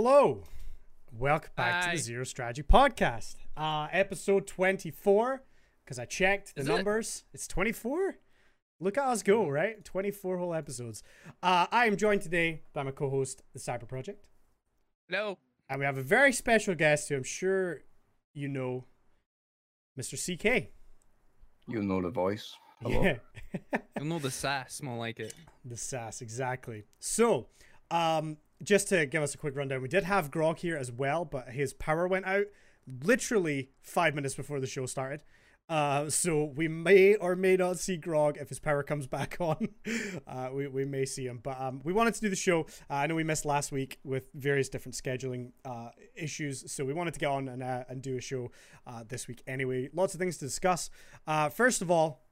Hello. Welcome back to the Zero Strategy Podcast. Uh, episode 24, because I checked the Is it? numbers. It's 24? Look at us go, right? 24 whole episodes. Uh, I am joined today by my co host, The Cyber Projekt. No. And we have a very special guest who I'm sure you know, Mr. CK. You know the voice. Hello. Yeah. You'll know the sass more like it. The sass, exactly. So, um, just to give us a quick rundown, we did have Grog here as well, but his power went out literally five minutes before the show started. Uh, so we may or may not see Grog if his power comes back on. Uh, we, we may see him, but um, we wanted to do the show. Uh, I know we missed last week with various different scheduling uh, issues, so we wanted to get on and uh, and do a show uh, this week anyway. Lots of things to discuss. First of all,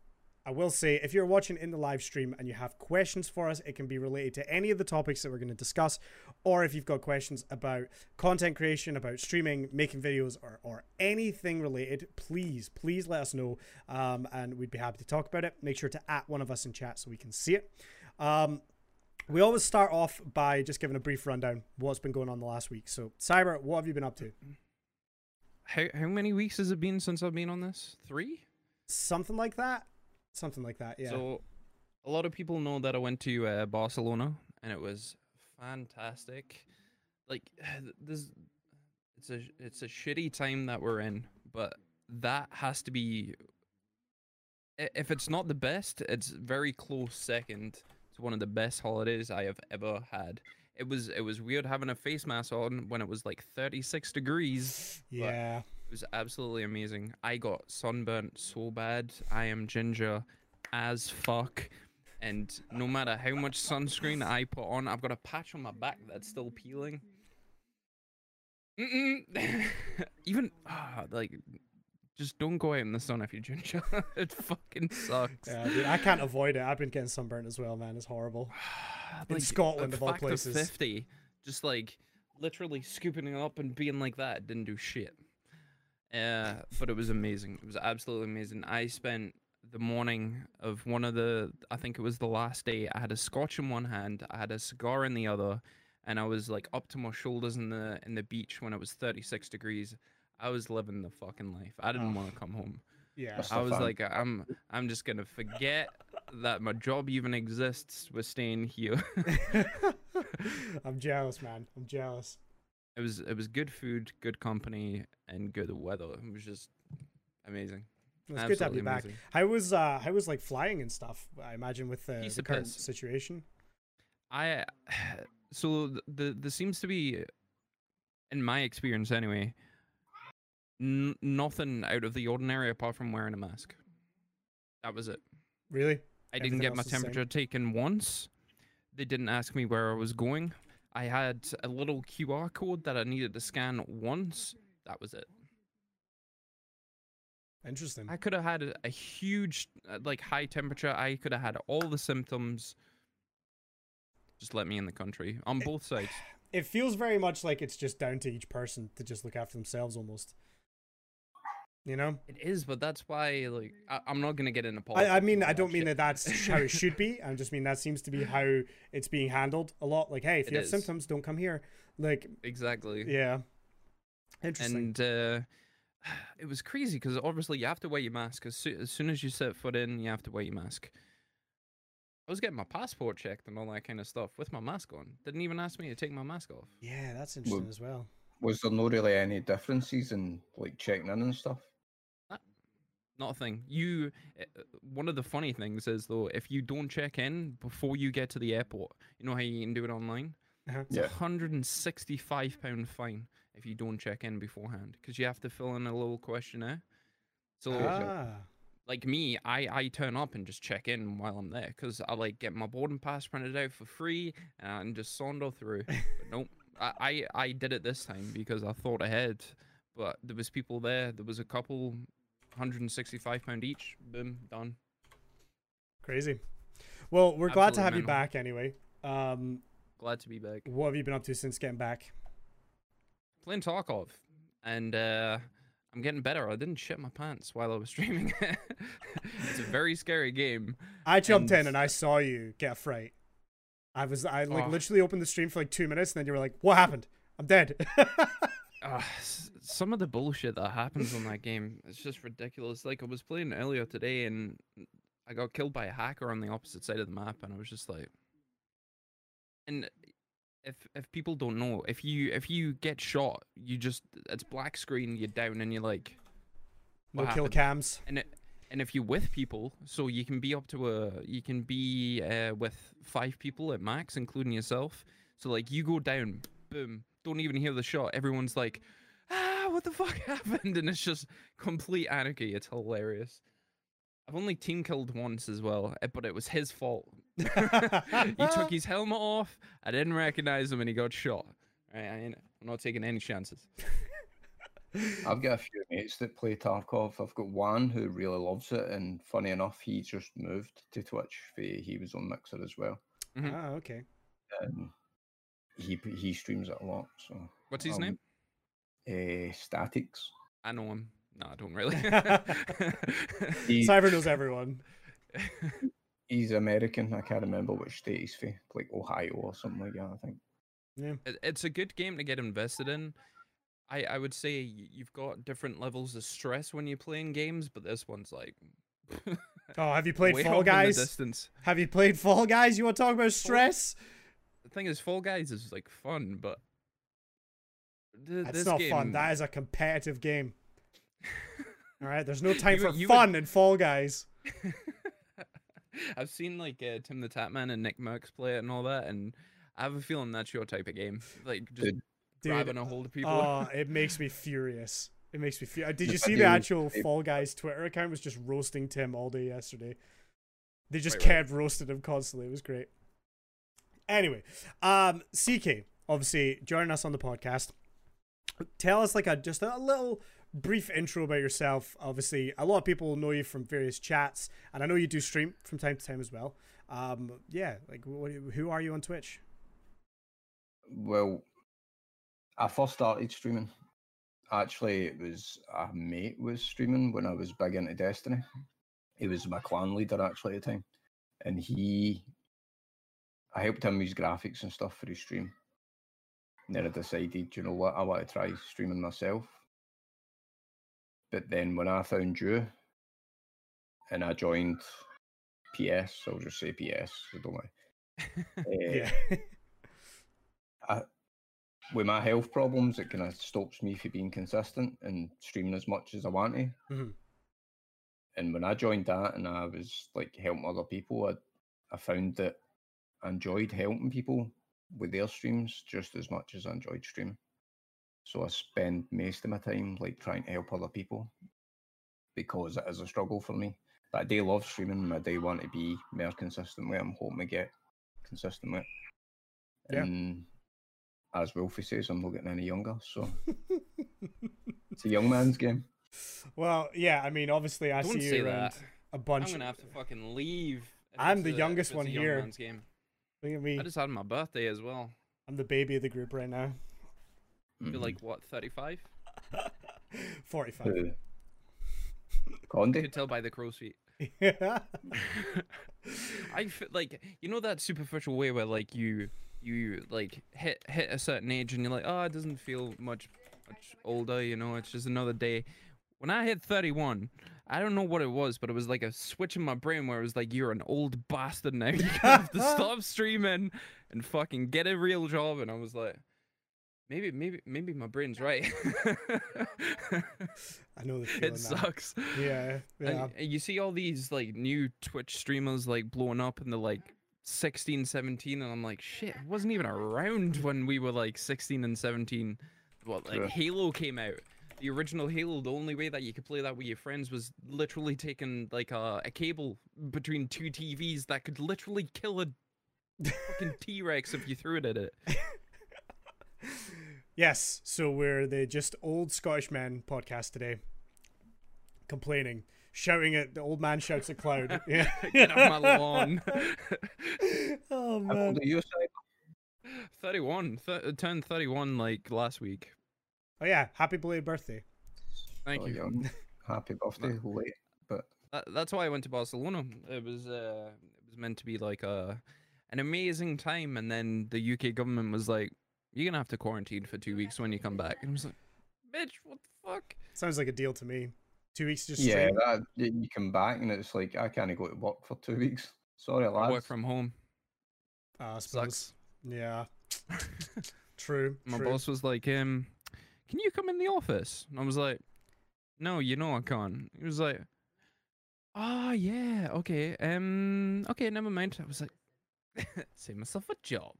I will say if you're watching in the live stream and you have questions for us, it can be related to any of the topics that we're going to discuss, or if you've got questions about content creation, about streaming, making videos, or, or anything related, please, please let us know, um, and we'd be happy to talk about it. Make sure to at one of us in chat so we can see it. Um, we always start off by just giving a brief rundown what's been going on the last week. So, Cyber, what have you been up to? How how many weeks has it been since I've been on this? Three? Something like that. Something like that. Yeah. So a lot of people know that I went to uh, Barcelona and it was fantastic. Like this it's a it's a shitty time that we're in, but that has to be. If it's not the best, it's very close second to one of the best holidays I have ever had. It was it was weird having a face mask on when it was like 36 degrees. yeah. It was absolutely amazing. I got sunburnt so bad. I am ginger as fuck. And no matter how much sunscreen I put on, I've got a patch on my back that's still peeling. Mm-mm. Even ah, like, just don't go out in the sun if you're ginger. it fucking sucks. Yeah, dude, I can't avoid it. I've been getting sunburnt as well, man. It's horrible. In Like, Scotland, of all places. fifty, just like literally scooping it up and being like that didn't do shit. Uh, but it was amazing. It was absolutely amazing. I spent the morning of one of the, I think it was the last day. I had a scotch in one hand, I had a cigar in the other, and I was like up to my shoulders in the in the beach when it was thirty six degrees. I was living the fucking life. I didn't Oh. want to come home. Yeah. I was fun. like, I'm I'm just gonna forget that my job even exists with staying here. I'm jealous, man. I'm jealous. It was it was good food, good company, and good weather. It was just amazing. It's good to have you back. amazing. How was uh how was like flying and stuff? I imagine with the, the current situation. I so th- the there seems to be, in my experience anyway, n- nothing out of the ordinary apart from wearing a mask. That was it. Really? I Everything didn't get my the temperature taken once. They didn't ask me where I was going. I had a little QR code that I needed to scan once. That was it. Interesting. I could have had a, huge, uh, like, high temperature. I could have had all the symptoms. Just let me in the country on both sides. It feels very much like it's just down to each person to just look after themselves almost. You know? It is, but that's why, like, I, I'm not gonna get into politics. I, I mean, I don't that mean shit. that that's how it should be. I just mean that seems to be how it's being handled a lot. Like, hey, if It you have symptoms, don't come here. Like, exactly. yeah. Interesting. and uh, it was crazy because obviously you have to wear your mask as, soo- as soon as you set foot in. You have to wear your mask. I was getting my passport checked and all that kind of stuff with my mask on. Didn't even ask me to take my mask off. yeah, that's interesting as well. Was there no really any differences in like checking in and stuff? Not a thing. You. uh, One of the funny things is though, if you don't check in before you get to the airport, you know how you can do it online. Uh-huh. It's a Yeah. hundred and sixty-five pound fine if you don't check in beforehand, because you have to fill in a little questionnaire. So, Ah. like me, I I turn up and just check in while I'm there, because I like get my boarding pass printed out for free and just saunter through. but nope, I, I I did it this time because I thought ahead. But there was people there. There was a couple, hundred and sixty-five pound each. Boom, done. Crazy. Well, we're glad to Absolutely have you back anyway. Um, Glad to be back. what have you been up to since getting back? playing Tarkov, and uh, I'm getting better. I didn't shit my pants while I was streaming. it's a very scary game. I jumped And- in and I saw you get a fright. I was I like Oh. literally opened the stream for like two minutes and then you were like, "What happened?" I'm dead. Uh, some of the bullshit that happens on that game it's just ridiculous. Like I was playing earlier today and I got killed by a hacker on the opposite side of the map, and I was just like, and if if people don't know, if you if you get shot, you just it's black screen, you're down, and you're like, no what kill cams. and it, and if you're with people, so you can be up to a you can be uh, with five people at max, including yourself. So like you go down, boom, don't even hear the shot. Everyone's like, ah, what the fuck happened? And it's just complete anarchy. It's hilarious. I've only team killed once as well, eh, but it was his fault. he took his helmet off. I didn't recognize him, and he got shot. Right, I ain't, I'm not taking any chances. I've got a few mates that play Tarkov. I've got one who really loves it, and funny enough, he just moved to Twitch. He he was on Mixer as well, Mhm. Ah, okay. and he he streams it a lot. So What's his um, name? Uh, Statics. I know him. No, I don't really. He, Cyber knows everyone. he's American. I can't remember which state he's from, like Ohio or something like that. I think. Yeah. it's a good game to get invested in. I I would say you've got different levels of stress when you're playing games, but this one's like Oh, have you played way Fall off in the Guys? Have you played Fall Guys? You want to talk about stress? The thing is, Fall Guys is like fun, but th- That's this not game, fun. That is a competitive game. All right, there's no time You for would- you would- fun in Fall Guys. I've seen like uh, Tim the Tatman and Nickmercs play it and all that, and I have a feeling that's your type of game, like just Dude, Dude, grabbing a hold of people. Oh, it makes me furious. It makes me furious. Did you The see the actual it- Fall Guys Twitter account was just roasting Tim all day yesterday? They just Right, right. kept roasting him constantly. It was great. Anyway, um, CK, obviously joining us on the podcast. Tell us like a just a little brief intro about yourself. Obviously, a lot of people know you from various chats, and I know you do stream from time to time as well. Um, yeah, like what, who are you on Twitch? Well, I first started streaming. Actually, it was a mate was streaming when I was big into Destiny. He was my clan leader actually at the time, and he, I helped him use graphics and stuff for his stream. And then I decided, you know what, I want to try streaming myself. But then when I found you, and I joined PS, I'll just say PS. I don't know. Yeah. with my health problems, it kind of stops me from being consistent and streaming as much as I want to. Mhm. And when I joined that and I was like helping other people, I, I found that I enjoyed helping people with their streams just as much as I enjoyed streaming. So I spend most of my time like trying to help other people because it is a struggle for me. But I do love streaming and I do want to be more consistent with it. I'm hoping to get consistent with it. Yeah. And as Wolfie says, I'm not getting any younger, so it's a young man's game. Well, yeah, I mean, obviously, I Don't see say you around that. a I'm bunch. gonna have to fucking leave. I'm it's the youngest one a young here. Man's Game. Look at me. I just had my birthday as well. I'm the baby of the group right now. You're Mhm. like what, 35? 45. Who? You Condi? could tell by the crow's feet. yeah. I feel like you know that superficial way where like you you like hit hit a certain age and you're like, oh, it doesn't feel much much older. You know, it's just another day. When I hit 31, I don't know what it was, but it was like a switch in my brain where it was like, you're an old bastard now. You have to stop streaming and fucking get a real job. And I was like, maybe, maybe, maybe my brain's right. I know the feeling. it now. sucks. Yeah. Yeah. And you see all these like new Twitch streamers like blowing up and they're like 16, 17, and I'm like, shit, it wasn't even around when we were like 16 and 17. Well, like True. Halo came out. The original Halo, the only way that you could play that with your friends was literally taking like a, a cable between two TVs that could literally kill a fucking T Rex if you threw it at it. Yes. So we're the just old Scottish men podcast today, complaining, shouting at the old man shouts at cloud. Yeah. Get off my lawn. oh How man. old are you, Si? 31. Th- turned 31 like last week. Oh yeah. Happy belated birthday. Thank Oh, you. young. Happy birthday, late. But That, that's why I went to Barcelona. It was uh, it was meant to be like a an amazing time, and then the UK government was like, you're gonna have to quarantine for two weeks when you come back. And I was like, bitch, what the fuck? Sounds like a deal to me. Two weeks just Yeah, stream. that, you come back and it's like I can't go to work for two weeks. Sorry, I lads. work from home. Uh, I suppose. Sucks. Yeah. True. My true. boss was like, um, can you come in the office? And I was like, no, you know I can't. He was like, ah, yeah, okay, um, okay, never mind. I was like, save myself a job.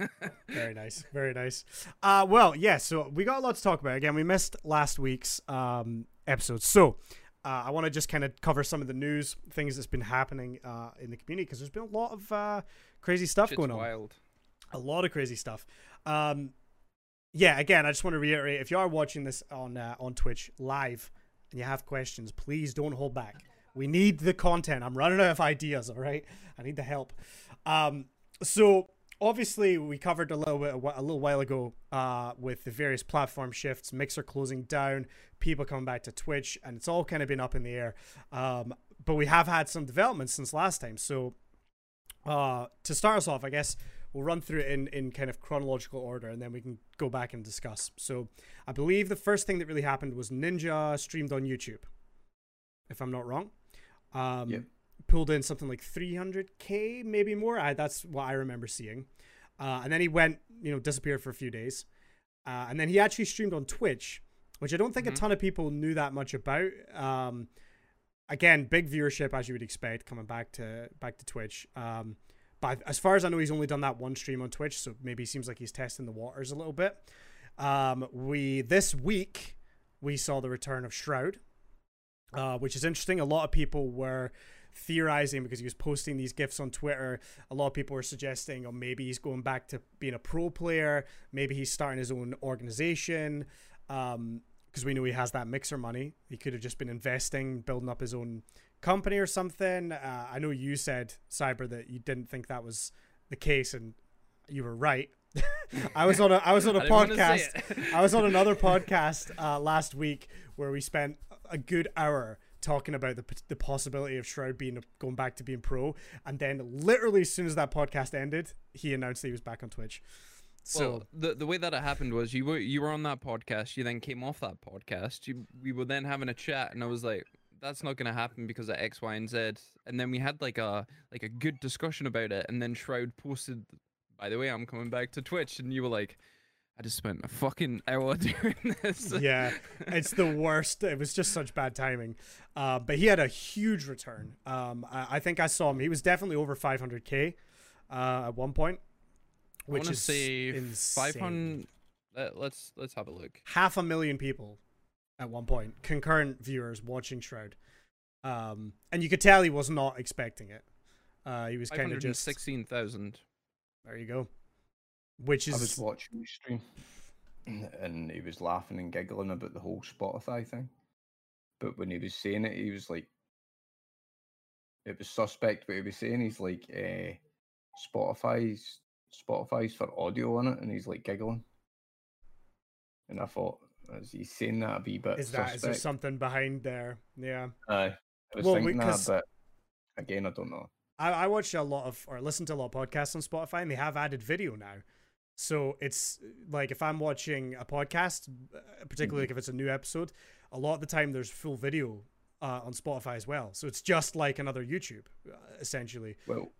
Very nice. Very nice. Uh, well, yeah, so we got a lot to talk about. Again, we missed last week's um, episode. So uh, I want to just kind of cover some of the news, things that's been happening uh, in the community, because there's been a lot of uh, crazy stuff Shit's going on. wild. A lot of crazy stuff. Um, yeah, again, I just want to reiterate if you are watching this on uh, on Twitch live and you have questions, please don't hold back. We need the content. I'm running out of ideas, all right? I need the help. Um, so obviously we covered a little bit a little while ago uh, with the various platform shifts, Mixer closing down, people coming back to Twitch, and it's all kind of been up in the air. Um, but we have had some developments since last time. So uh, to start us off, I guess we'll run through it in, in kind of chronological order and then we can go back and discuss. So I believe the first thing that really happened was Ninja streamed on YouTube, if I'm not wrong. Um, Yep. Pulled in something like 300k, maybe more. I, that's what I remember seeing. Uh, and then he went, you know, disappeared for a few days. Uh, and then he actually streamed on Twitch, which I don't think a Mhm. ton of people knew that much about. Um, again, big viewership as you would expect coming back to back to Twitch. Um, but as far as I know, he's only done that one stream on Twitch, so maybe it seems like he's testing the waters a little bit. Um, we this week we saw the return of Shroud, uh, which is interesting. A lot of people were theorizing because he was posting these gifs on Twitter. A lot of people were suggesting, oh, maybe he's going back to being a pro player. Maybe he's starting his own organization. Um, because we know he has that mixer money. He could have just been investing, building up his own company or something. Uh, I know you said Cyber that you didn't think that was the case, and you were right. I was on a I was on a I didn't wanna say podcast. I was on another podcast uh, last week where we spent a good hour talking about the the possibility of Shroud being going back to being pro, and then literally as soon as that podcast ended, he announced that he was back on Twitch. So well, the the way that it happened was you were you were on that podcast. You then came off that podcast. You we were then having a chat, and I was like, "That's not going to happen because of X, Y, and Z." And then we had like a like a good discussion about it. And then Shroud posted, "By the way, I'm coming back to Twitch," and you were like, "I just spent a fucking hour doing this." yeah, it's the worst. It was just such bad timing. Uh, but he had a huge return. Um, I, I think I saw him. He was definitely over 500k uh, at one point, which is say insane. five hundred. Let, let's let's have a look. half a million people at one point, concurrent viewers watching Shroud. Um, and you could tell he was not expecting it. Uh, he was kind of hundred and just sixteen thousand. there. You go. Which is I was is watching the stream and he was laughing and giggling about the whole Spotify thing. But when he was saying it, he was like, it was suspect what he was saying. He's like, uh, Spotify's Spotify's for audio on it, and he's like giggling. And I thought, is he saying that a wee bit is that is there something behind there? Yeah. Aye, I was Well, thinking that, because- but again, I don't know. I, I watch a lot of or listen to a lot of podcasts on Spotify, and they have added video now. So it's like if I'm watching a podcast, uh, particularly like if it's a new episode, a lot of the time there's full video uh, on Spotify as well. So it's just like another YouTube, uh, essentially. Well,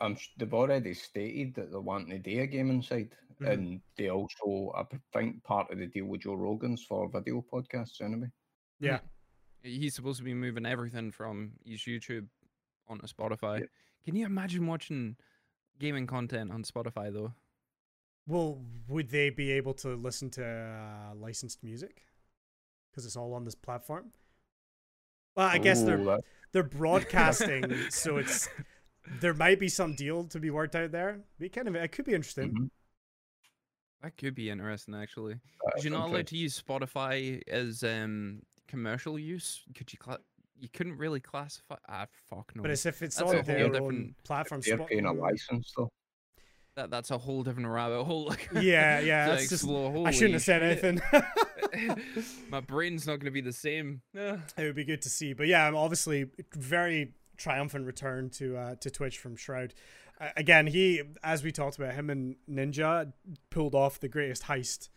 um, they've already stated that they want wanting to do a gaming side, Mhm. and they also, I p- think, part of the deal with Joe Rogan's for video podcasts anyway. Yeah. He's supposed to be moving everything from his YouTube onto Spotify. Yep. Can you imagine watching gaming content on Spotify though? Well, would they be able to listen to uh, licensed music? Because it's all on this platform. Well, I guess they're that- they're broadcasting, so it's there might be some deal to be worked out there. Be kind of it could be interesting. mhm, That could be interesting actually. that Because you're not allowed to use Spotify as um commercial use. Could you cla- you couldn't really classify ah fuck no. But as if it's That's on a whole their own different- platform. They're paying a license though. that that's a whole different rabbit hole. Yeah, yeah. to It's just, explore. I shouldn't have said anything. My brain's not gonna be the same. It would be good to see. But yeah, I'm obviously very triumphant return to uh, to Twitch from Shroud. A- Again, he, as we talked about, him and Ninja pulled off the greatest heist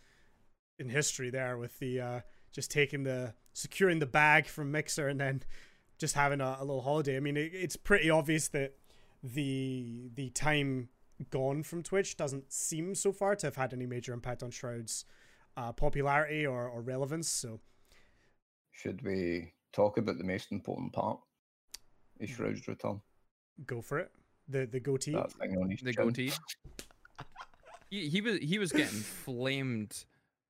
in history there with the uh, just taking the securing the bag from Mixer and then just having a, a little holiday. I mean, it, it's pretty obvious that the the time gone from Twitch doesn't seem so far to have had any major impact on Shroud's uh, popularity or, or relevance. So Should we talk about the most important part? Is. Shroud's return. go for it. The the goatee. That thing on his The chin. goatee. He, he was he was getting flamed.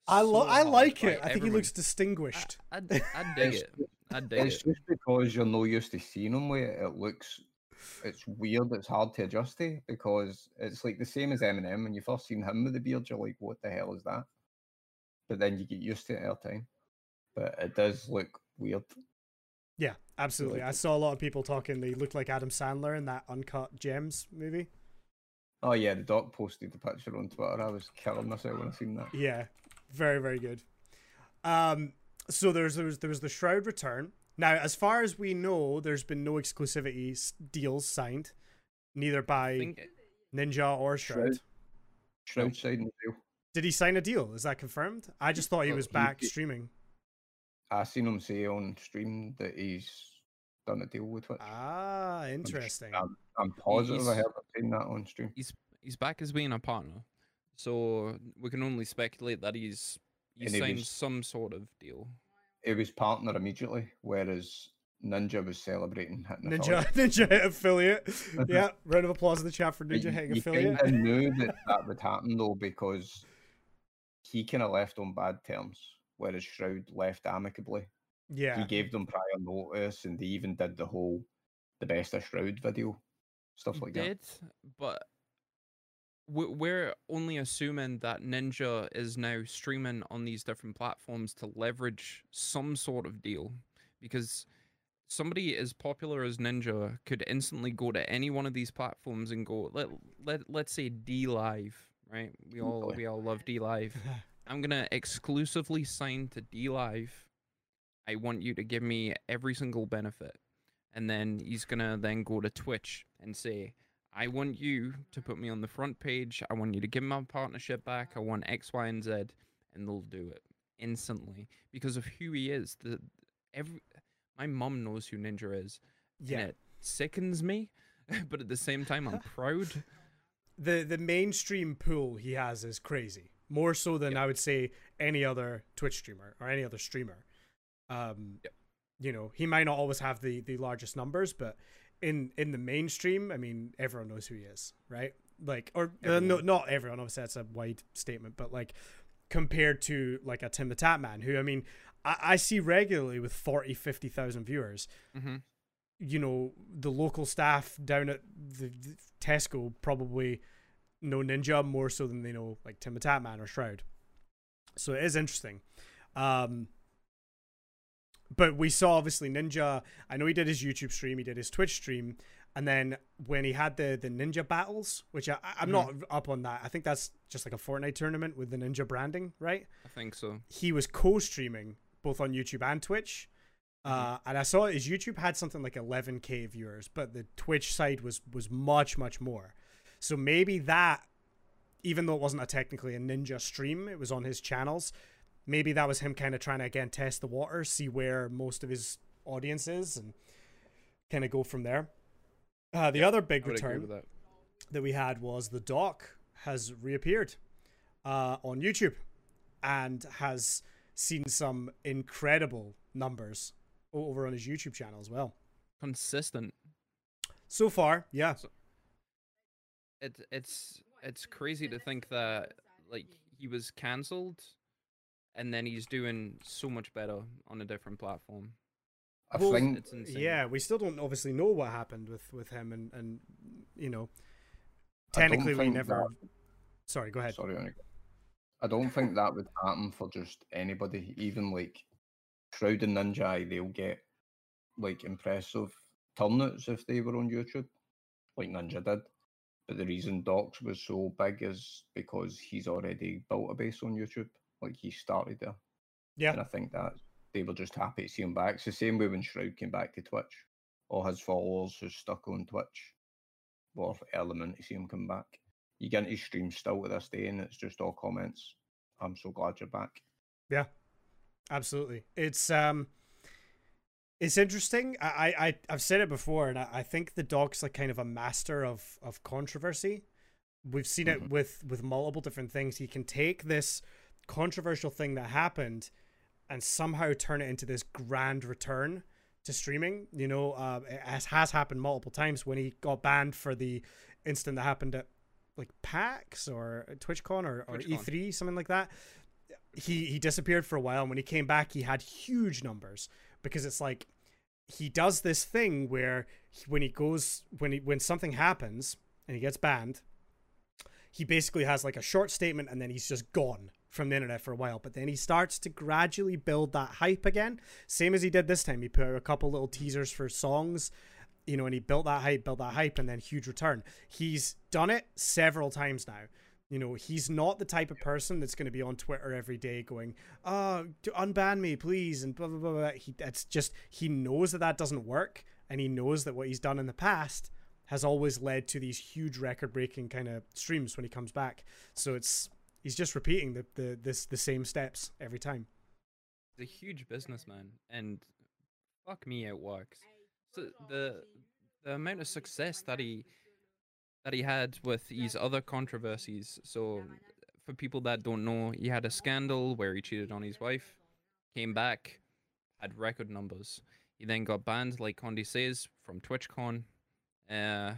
I lo- so I like it. I think he looks distinguished. I, I, I dig It's- it. I dig it. It's it. just because you're not used to seeing him with it. It looks, it's weird. It's hard to adjust to because it's like the same as Eminem. When you first seen him with the beard, you're like, "What the hell is that?" But then you get used to it over time. But it does look weird. Yeah, absolutely. like I saw a lot of people talking. They looked like Adam Sandler in that Uncut Gems movie. Oh yeah, the doc posted the picture on Twitter. I was killing myself when I seen that. Yeah, very very good. Um, so there's there was there was the Shroud return. Now, as far as we know, there's been no exclusivity deals signed, neither by Ninja or Shroud. Shroud. Shroud side and deal. Did he sign a deal? Is that confirmed? I just thought he was back streaming. I seen him say on stream that he's done a deal with Twitch. Ah, interesting. I'm, I'm positive I He's- heard him that on stream. he's he's back as being a partner, so we can only speculate that he's he And signed was- some sort of deal. It was partner immediately, whereas Ninja was celebrating hitting Ninja affiliate. Ninja hit affiliate. yeah, round of applause in the chat for Ninja hitting affiliate. kinda knew that that would happen though because he kind of left on bad terms, whereas Shroud left amicably. Yeah, He gave them prior notice, and they even did the whole "the best of Shroud" video, stuff He like that. but we- we're only assuming that Ninja is now streaming on these different platforms to leverage some sort of deal, because somebody as popular as Ninja could instantly go to any one of these platforms and go let let let's say DLive, right? We all we all love DLive. I'm gonna exclusively sign to DLive. I want you to give me every single benefit. And then he's gonna then go to Twitch and say, I want you to put me on the front page. I want you to give my partnership back. I want X, Y, and Z, and they'll do it instantly because of who he is. The every my mom knows who Ninja is, yeah. and it sickens me, but at the same time, I'm proud. the the mainstream pool he has is crazy. More so than I would say any other Twitch streamer or any other streamer. Um, Yep. you know, he might not always have the the largest numbers, but in in the mainstream, I mean, everyone knows who he is, right? Like, or uh, no, not everyone. Obviously, that's a wide statement, but like compared to like a Tim the Tatman, who I mean, I, I see regularly with 40, 50,000 viewers hmm you know the local staff down at the, the Tesco probably know Ninja more so than they know like Tim the Tatman or Shroud. So it is interesting. Um, but we saw obviously Ninja. I know he did his YouTube stream, he did his Twitch stream, and then when he had the the Ninja battles, which I, I'm not up on that. I think that's just like a Fortnite tournament with the Ninja branding, right? I think so. he was co-streaming both on YouTube and Twitch. Uh, and I saw his YouTube had something like 11k viewers, but the Twitch side was was much much more. So maybe that, even though it wasn't a technically a ninja stream, it was on his channels. Maybe that was him kind of trying to again test the water, see where most of his audience is, and kind of go from there. Uh, the other big I would agree return that. that we had was the doc has reappeared uh, on YouTube and has seen some incredible numbers over on his YouTube channel as well. Consistent. So far, yeah. It's it's it's crazy to think that like he was cancelled, and then he's doing so much better on a different platform. I Well, think It's insane. Yeah, we still don't obviously know what happened with with him and and you know technically we never that- Sorry, go ahead. Sorry, I don't think that would happen for just anybody. Even like Shroud and Ninja, they'll get like impressive turnouts if they were on YouTube, like Ninja did. But the reason Docs was so big is because he's already built a base on YouTube. Like he started there. Yeah. And I think that they were just happy to see him back. It's the same way when Shroud came back to Twitch. All his followers who stuck on Twitch or element to see him come back. You get into stream still to this day, and it's just all comments. I'm so glad you're back. Yeah, absolutely. It's um, it's interesting. I I I've said it before, and I, I think the Doc's like kind of a master of of controversy. We've seen Mhm. it with with multiple different things. He can take this controversial thing that happened and somehow turn it into this grand return to streaming. You know, uh, it has, has happened multiple times when he got banned for the incident that happened at like PAX or TwitchCon or, or TwitchCon. E3, something like that. He he disappeared for a while, and when he came back, he had huge numbers because it's like he does this thing where he, when he goes when he when something happens and he gets banned, he basically has like a short statement and then he's just gone from the internet for a while. But then he starts to gradually build that hype again, same as he did this time. He put out a couple little teasers for songs, you know, and he built that hype, built that hype, and then huge return. He's done it several times now. You know, he's not the type of person that's going to be on Twitter every day going, "Oh, d- unban me, please," and blah blah blah. blah. He, it's just he knows that that doesn't work, and he knows that what he's done in the past has always led to these huge record-breaking kind of streams when he comes back. So it's he's just repeating the the this the same steps every time. He's a huge businessman, and fuck me, it works. So the the amount of success that he that he had with these other controversies. So for people that don't know, he had a scandal where he cheated on his wife, came back, had record numbers. He then got banned, like Condi says, from TwitchCon. Uh,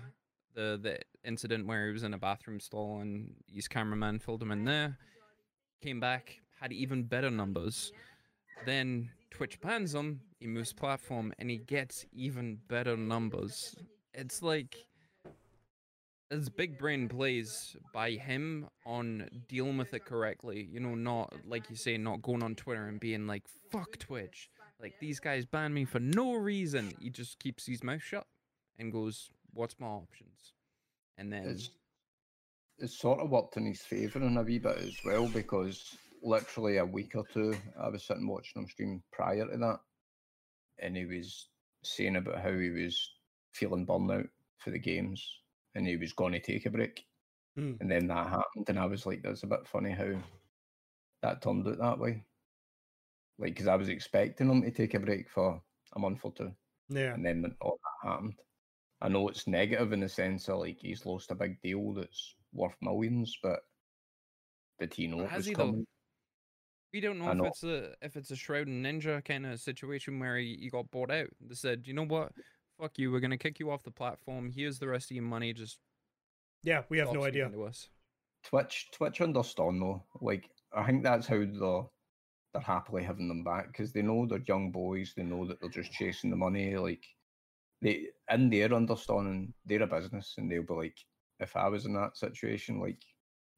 the the incident where he was in a bathroom stall and his cameraman filled him in there. Came back, had even better numbers. Then Twitch bans him, he moves platform, and he gets even better numbers. It's like it's big brain plays by him on dealing with it correctly. You know, not like you say, not going on Twitter and being like, fuck Twitch. Like these guys ban me for no reason. He just keeps his mouth shut and goes, What's my options? And then It's it's sort of worked in his favour in a wee bit as well because literally a week or two I was sitting watching him stream prior to that, and he was saying about how he was feeling burnout for the games and he was going to take a break, Mm. and then that happened, and I was like, "That's a bit funny how that turned out that way." Like, because I was expecting him to take a break for a month or two, Yeah, and then all that happened. I know it's negative in the sense of like he's lost a big deal that's worth millions, but did he know it Has was he though? coming? we don't know I if it's a if it's a Shroud and Ninja kind of situation where he, he got bought out. They said, you know what, fuck you, we're gonna kick you off the platform. Here's the rest of your money. Just yeah, we have no idea. To us. Twitch, Twitch understand though. Like I think that's how they're they're happily having them back because they know they're young boys. They know that they're just chasing the money. Like they in their understanding, they're a business, and they'll be like, if I was in that situation, like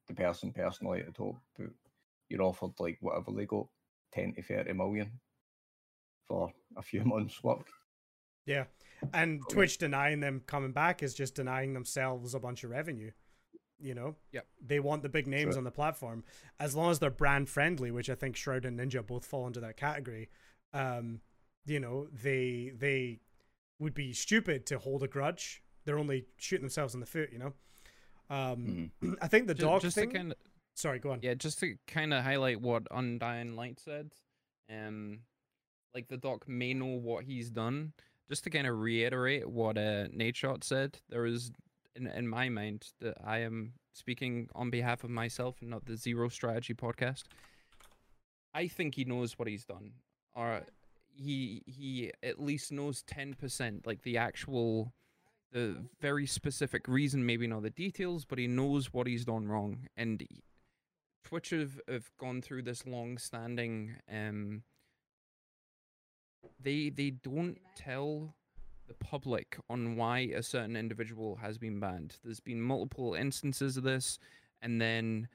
the person personally at the top, but you're offered like whatever they got, ten to thirty million for a few months' work. Yeah, and Okay. Twitch denying them coming back is just denying themselves a bunch of revenue. You know, yeah, they want the big names Sure. on the platform as long as they're brand friendly, which I think Shroud and Ninja both fall into that category. Um, you know, they they would be stupid to hold a grudge. They're only shooting themselves in the foot. You know, um, Mhm. I think the Ju- dog just thing. to kind of Sorry, go on. yeah, just to kind of highlight what Undying Light said. Um, like the doc may know what he's done. Just to kind of reiterate what uh, Nate Shot said, there is in in my mind that I am speaking on behalf of myself and not the Zero Strategy podcast. I think he knows what he's done, or he he at least knows ten percent, like the actual, the very specific reason. Maybe not the details, but he knows what he's done wrong, and Twitch have, have gone through this long-standing. Um, they they don't tell the public on why a certain individual has been banned. There's been multiple instances of this, and then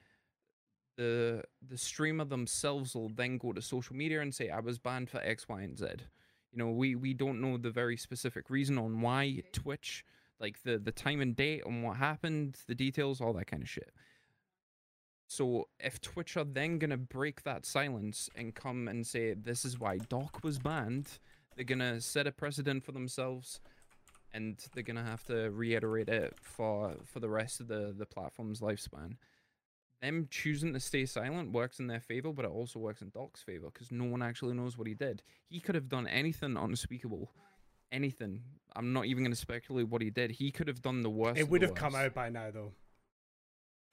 the the streamer themselves will then go to social media and say, "I was banned for X, Y, and Z." You know, we we don't know the very specific reason on why Twitch, like the the time and date on what happened, the details, all that kind of shit. So if Twitch are then gonna break that silence and come and say this is why Doc was banned, they're gonna set a precedent for themselves, and they're gonna have to reiterate it for for the rest of the the platform's lifespan. Them choosing to stay silent works in their favor, but it also works in Doc's favor because no one actually knows what he did. He could have done anything unspeakable, anything. I'm not even gonna speculate what he did. He could have done the worst. It would have come out by now, though.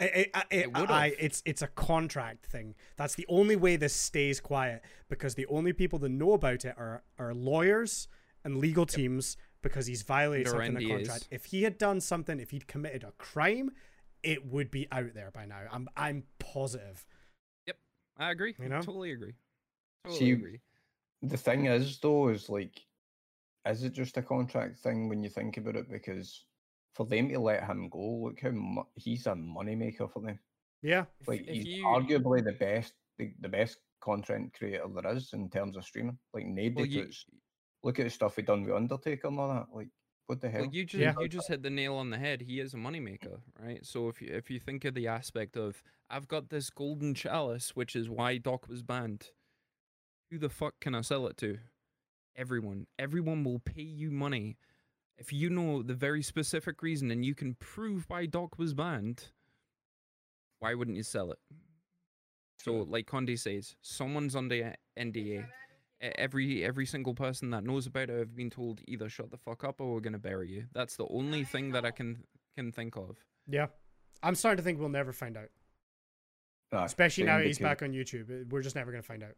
It, it, it, It. I, it's it's a contract thing. That's the only way this stays quiet because the only people that know about it are are lawyers and legal teams because he's violated Under something in the contract. If he had done something, if he'd committed a crime, it would be out there by now. I'm I'm positive. Yep, I agree. You know? Totally agree. Totally See, agree. The thing is, though, is like, is it just a contract thing when you think about it? Because for them to let him go, look how mu- he's a moneymaker for them. Yeah. Like if he's you- arguably the best, the, the best content creator there is in terms of streaming. Like Well, you, puts. Look at the stuff he done with Undertaker and all that. Like, what the hell? well, you just Yeah. you just hit the nail on the head. He is a moneymaker, right? So if you if you think of the aspect of I've got this golden chalice, which is why Doc was banned. Who the fuck can I sell it to? Everyone. Everyone will pay you money. If you know the very specific reason and you can prove why Doc was banned, why wouldn't you sell it? So, like Condi says, someone's under NDA. Every every single person that knows about it have been told either shut the fuck up or we're gonna bury you. That's the only thing that I can can think of. Yeah. I'm starting to think we'll never find out. Aye, Especially same now he's back on YouTube. Uh, We're just never gonna find out.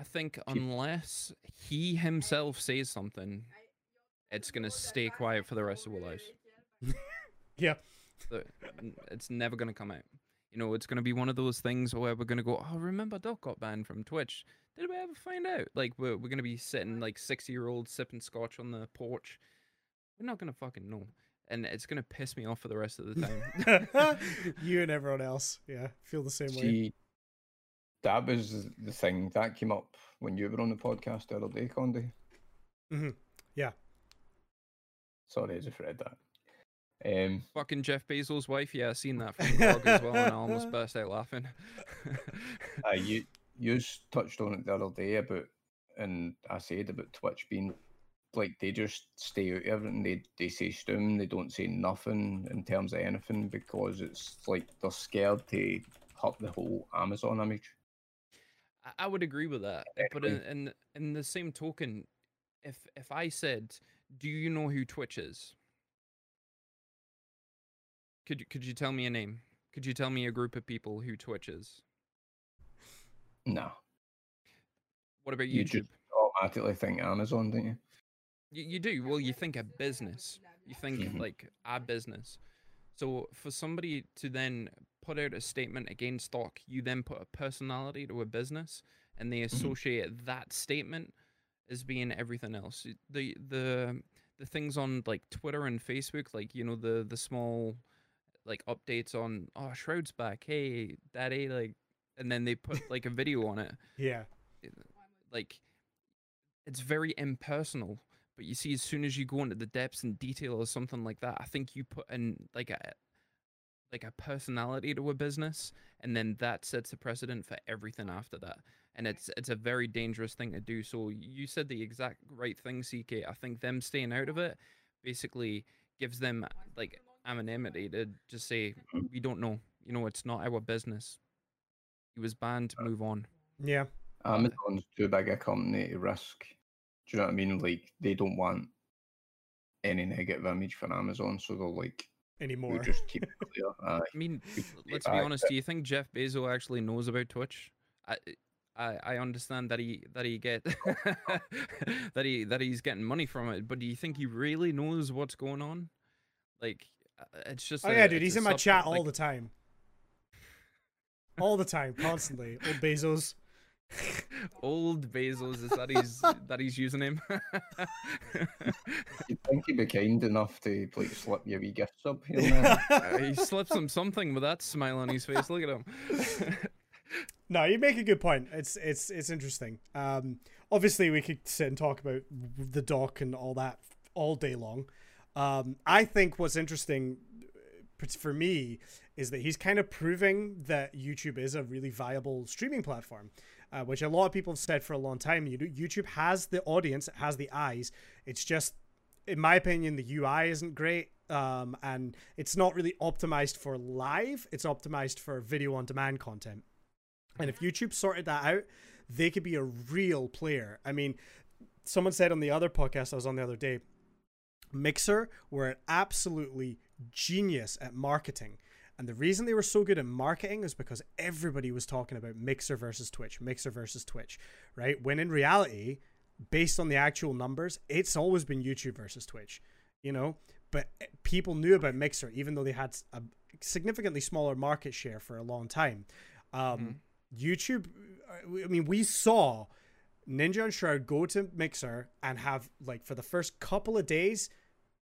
I think unless he himself says something, it's gonna stay quiet for the rest of our lives. Yeah. The- n- It's never gonna come out. You know, it's gonna be one of those things where we're gonna go, oh, remember Doc got banned from Twitch. Did we ever find out? Like we're we're gonna be sitting like sixty year olds sipping scotch on the porch. We're not gonna fucking know, and it's gonna piss me off for the rest of the time. you and everyone else. Yeah. Feel the same way. That was the thing that came up when you were on the podcast the other day, Condi. hmm Yeah. Sorry, I just read that. Um, Fucking Jeff Bezos' wife, yeah, I seen that from the blog as well, and I almost burst out laughing. uh, you you touched on it the other day about, and I said about Twitch being like they just stay out of everything. They they say stum, they don't say nothing in terms of anything because it's like they're scared to hurt the whole Amazon image. I- would agree with that, but in, in in the same token, if if I said, "Do you know who Twitch is?" Could you could you tell me a name? Could you tell me a group of people who Twitch is? No, What about you YouTube? just automatically think Amazon, don't you? You, you do. Well, you think a business. You think Mhm. like a business. So for somebody to then put out a statement against stock, you then put a personality to a business, and they associate that statement as being everything else. The the the things on like Twitter and Facebook, like you know the the small like updates on oh Shroud's back, hey daddy, like, and then they put like a video on it Yeah. like it's very impersonal but you see as soon as you go into the depths and detail or something like that i think you put in like a like a personality to a business and then that sets a precedent for everything after that and it's it's a very dangerous thing to do so you said the exact right thing ck i think them staying out of it basically gives them like anonymity to just say mm-hmm. we don't know you know it's not our business he was banned to uh, move on Yeah. Um, Amazon's too big a company to risk. Do you know what I mean? Like they don't want any negative image for Amazon, so they're like, Anymore. we just keep it clear. I mean, We l- stay let's be honest. Do you think Jeff Bezos actually knows about Twitch? I, I, I understand that he that he get that he that he's getting money from it, but do you think he really knows what's going on? Like, uh, it's just. Oh a- yeah, dude, he's in my sub- chat all like, the time. All the time, constantly. Old Bezos. Old Bezos is that he's that he's using him. You think he'd be kind enough to like slip you a wee gift sub here and there? Uh, he slips him something with that smile on his face. Look at him. No, you make a good point. It's it's it's interesting. Um, obviously we could sit and talk about the doc and all that all day long. Um, I think what's interesting uh, for me is that he's kind of proving that YouTube is a really viable streaming platform, uh, which a lot of people have said for a long time. YouTube has the audience, it has the eyes. It's just in my opinion, the UI isn't great. Um, and it's not really optimized for live. It's optimized for video on demand content. And if YouTube sorted that out, they could be a real player. I mean, someone said on the other podcast I was on the other day, Mixer were absolutely genius at marketing. And the reason they were so good at marketing is because everybody was talking about Mixer versus Twitch, Mixer versus Twitch, right? When in reality, based on the actual numbers, it's always been YouTube versus Twitch, you know? But eh, people knew about Mixer, even though they had a significantly smaller market share for a long time. Um, mm-hmm. YouTube, I mean, we saw Ninja and Shroud go to Mixer and have, like, for the first couple of days,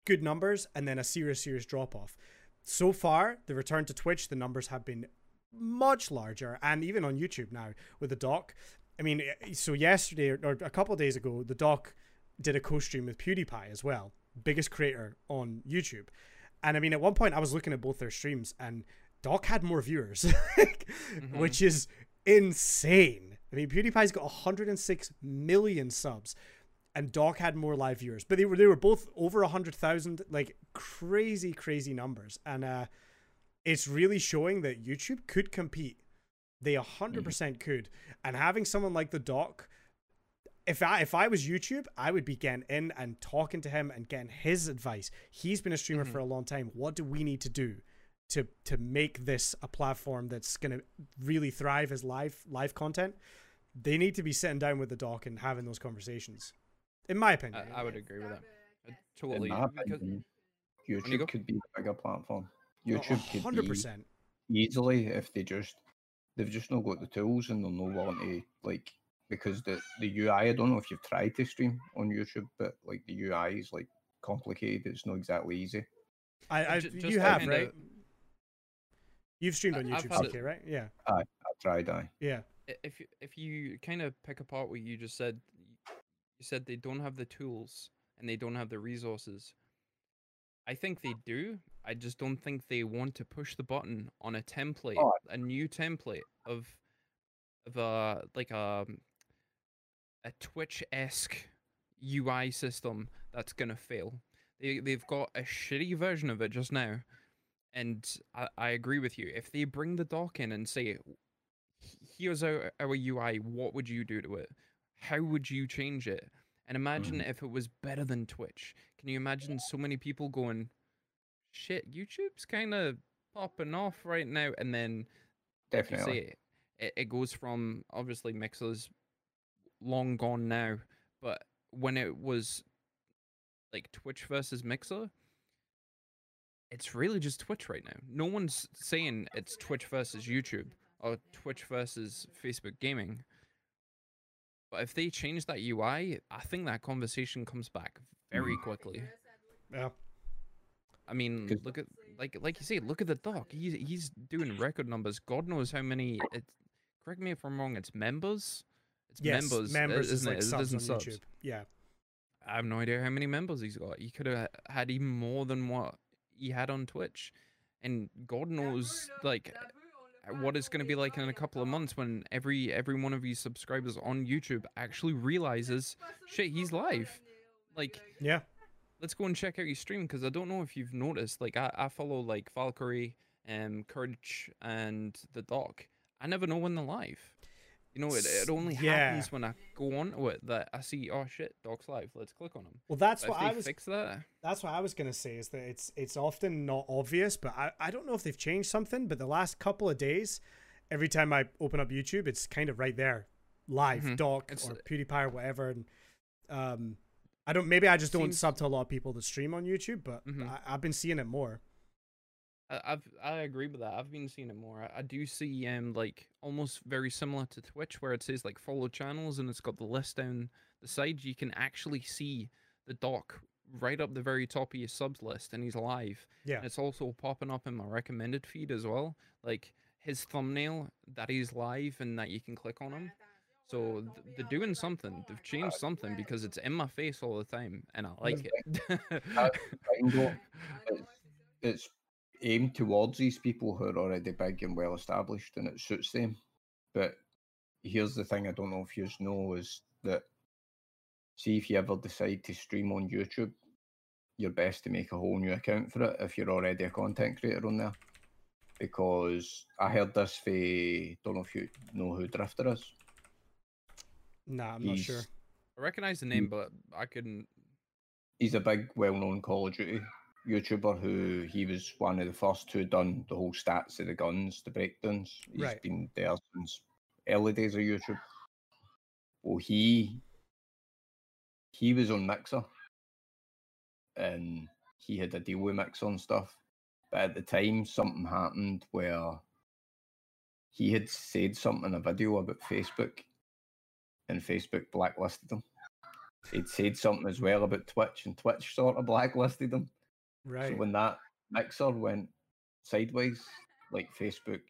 good numbers and then a serious, serious drop off so far, the return to Twitch, the numbers have been much larger, and even on YouTube now with the doc. I mean, eh, so yesterday or, a couple of days ago, the doc did a co-stream with PewDiePie as well, biggest creator on YouTube. And I mean, at one point, I was looking at both their streams, and Doc had more viewers, mm-hmm. which is insane. I mean, PewDiePie's got 106 million subs, and Doc had more live viewers, but they were they were both over a hundred thousand, like crazy, crazy numbers, and uh, it's really showing that YouTube could compete. They hundred mm-hmm. percent could, and having someone like the Doc, if I if I was YouTube, I would be getting in and talking to him and getting his advice. He's been a streamer mm-hmm. for a long time. What do we need to do to to make this a platform that's gonna really thrive as live live content? They need to be sitting down with the Doc and having those conversations in my opinion. I, I would agree with that. I totally. In my opinion, YouTube could be a bigger platform. Oh, YouTube oh, could 100%. be easily if they just they've just not got the tools and they're not willing to like because the the UI. I don't know if you've tried to stream on YouTube, but like the UI is like complicated. It's not exactly easy. I, I just you have right. You've streamed on YouTube, okay, right? Yeah. I I tried. I yeah. If if you kind of pick apart what you just said, you said they don't have the tools and they don't have the resources. I think they do. I just don't think they want to push the button on a template, oh. a new template of of uh, um, a like a a Twitch esque UI system that's gonna fail. They they've got a shitty version of it just now, and I, I agree with you. If they bring the doc in and say, "Here's our our UI," what would you do to it? how would you change it? And imagine mm. if it was better than Twitch. Can you imagine so many people going, shit, YouTube's kind of popping off right now? And then, definitely, say, it, it goes from obviously Mixer's long gone now, but when it was like Twitch versus Mixer, it's really just Twitch right now. No one's saying it's Twitch versus YouTube or Twitch versus Facebook Gaming. But if they change that UI, I think that conversation comes back very mm. quickly. Yeah. I mean, look at like like you say, look at the doc. He's he's doing record numbers. God knows how many. It, correct me if I'm wrong. It's members. It's yes, members. Members isn't is like it? Subs it on subs. YouTube. Yeah. I have no idea how many members he's got. He could have had even more than what he had on Twitch, and God knows like what it's going to be like in a couple of months when every every one of you subscribers on YouTube actually realizes, shit, he's live. Like, yeah, let's go and check out your stream because I don't know if you've noticed. Like, I, I follow like Valkyrae, um, Courage, and the Doc. I never know when they're live. You know, it, it only yeah. happens when I go on to it that I see, oh shit, Doc's live. Let's click on him. Well, that's but what I was. Fix that. That's what I was gonna say. Is that it's it's often not obvious, but I I don't know if they've changed something. But the last couple of days, every time I open up YouTube, it's kind of right there, live mm-hmm. Doc it's, or PewDiePie or whatever. And um, I don't. Maybe I just don't seems... sub to a lot of people that stream on YouTube, but mm-hmm. I, I've been seeing it more. I've I agree with that. I've been seeing it more. I, I, do see um like almost very similar to Twitch where it says like follow channels and it's got the list down the side. You can actually see the doc right up the very top of your subs list and he's live. Yeah. And it's also popping up in my recommended feed as well. Like his thumbnail that he's live and that you can click on him. So th- they're doing something. They've changed something because it's in my face all the time and I like it. it's aimed towards these people who are already big and well established and it suits them. But here's the thing I don't know if you know is that see if you ever decide to stream on YouTube you're best to make a whole new account for it if you're already a content creator on there. Because I heard this for don't know if you know who Drifter is. Nah, I'm not sure. I recognize the name, but I couldn't. He's a big, well-known Call of Duty YouTuber who he was one of the first who done the whole stats of the guns, the breakdowns. He's Right. been there since early days of YouTube. Well, he he was on Mixer, and he had a deal with Mixer and stuff. But at the time, something happened where he had said something in a video about Facebook, and Facebook blacklisted him. He'd said something as well about Twitch, and Twitch sort of blacklisted him. Right. So when that mixer went sideways, like Facebook,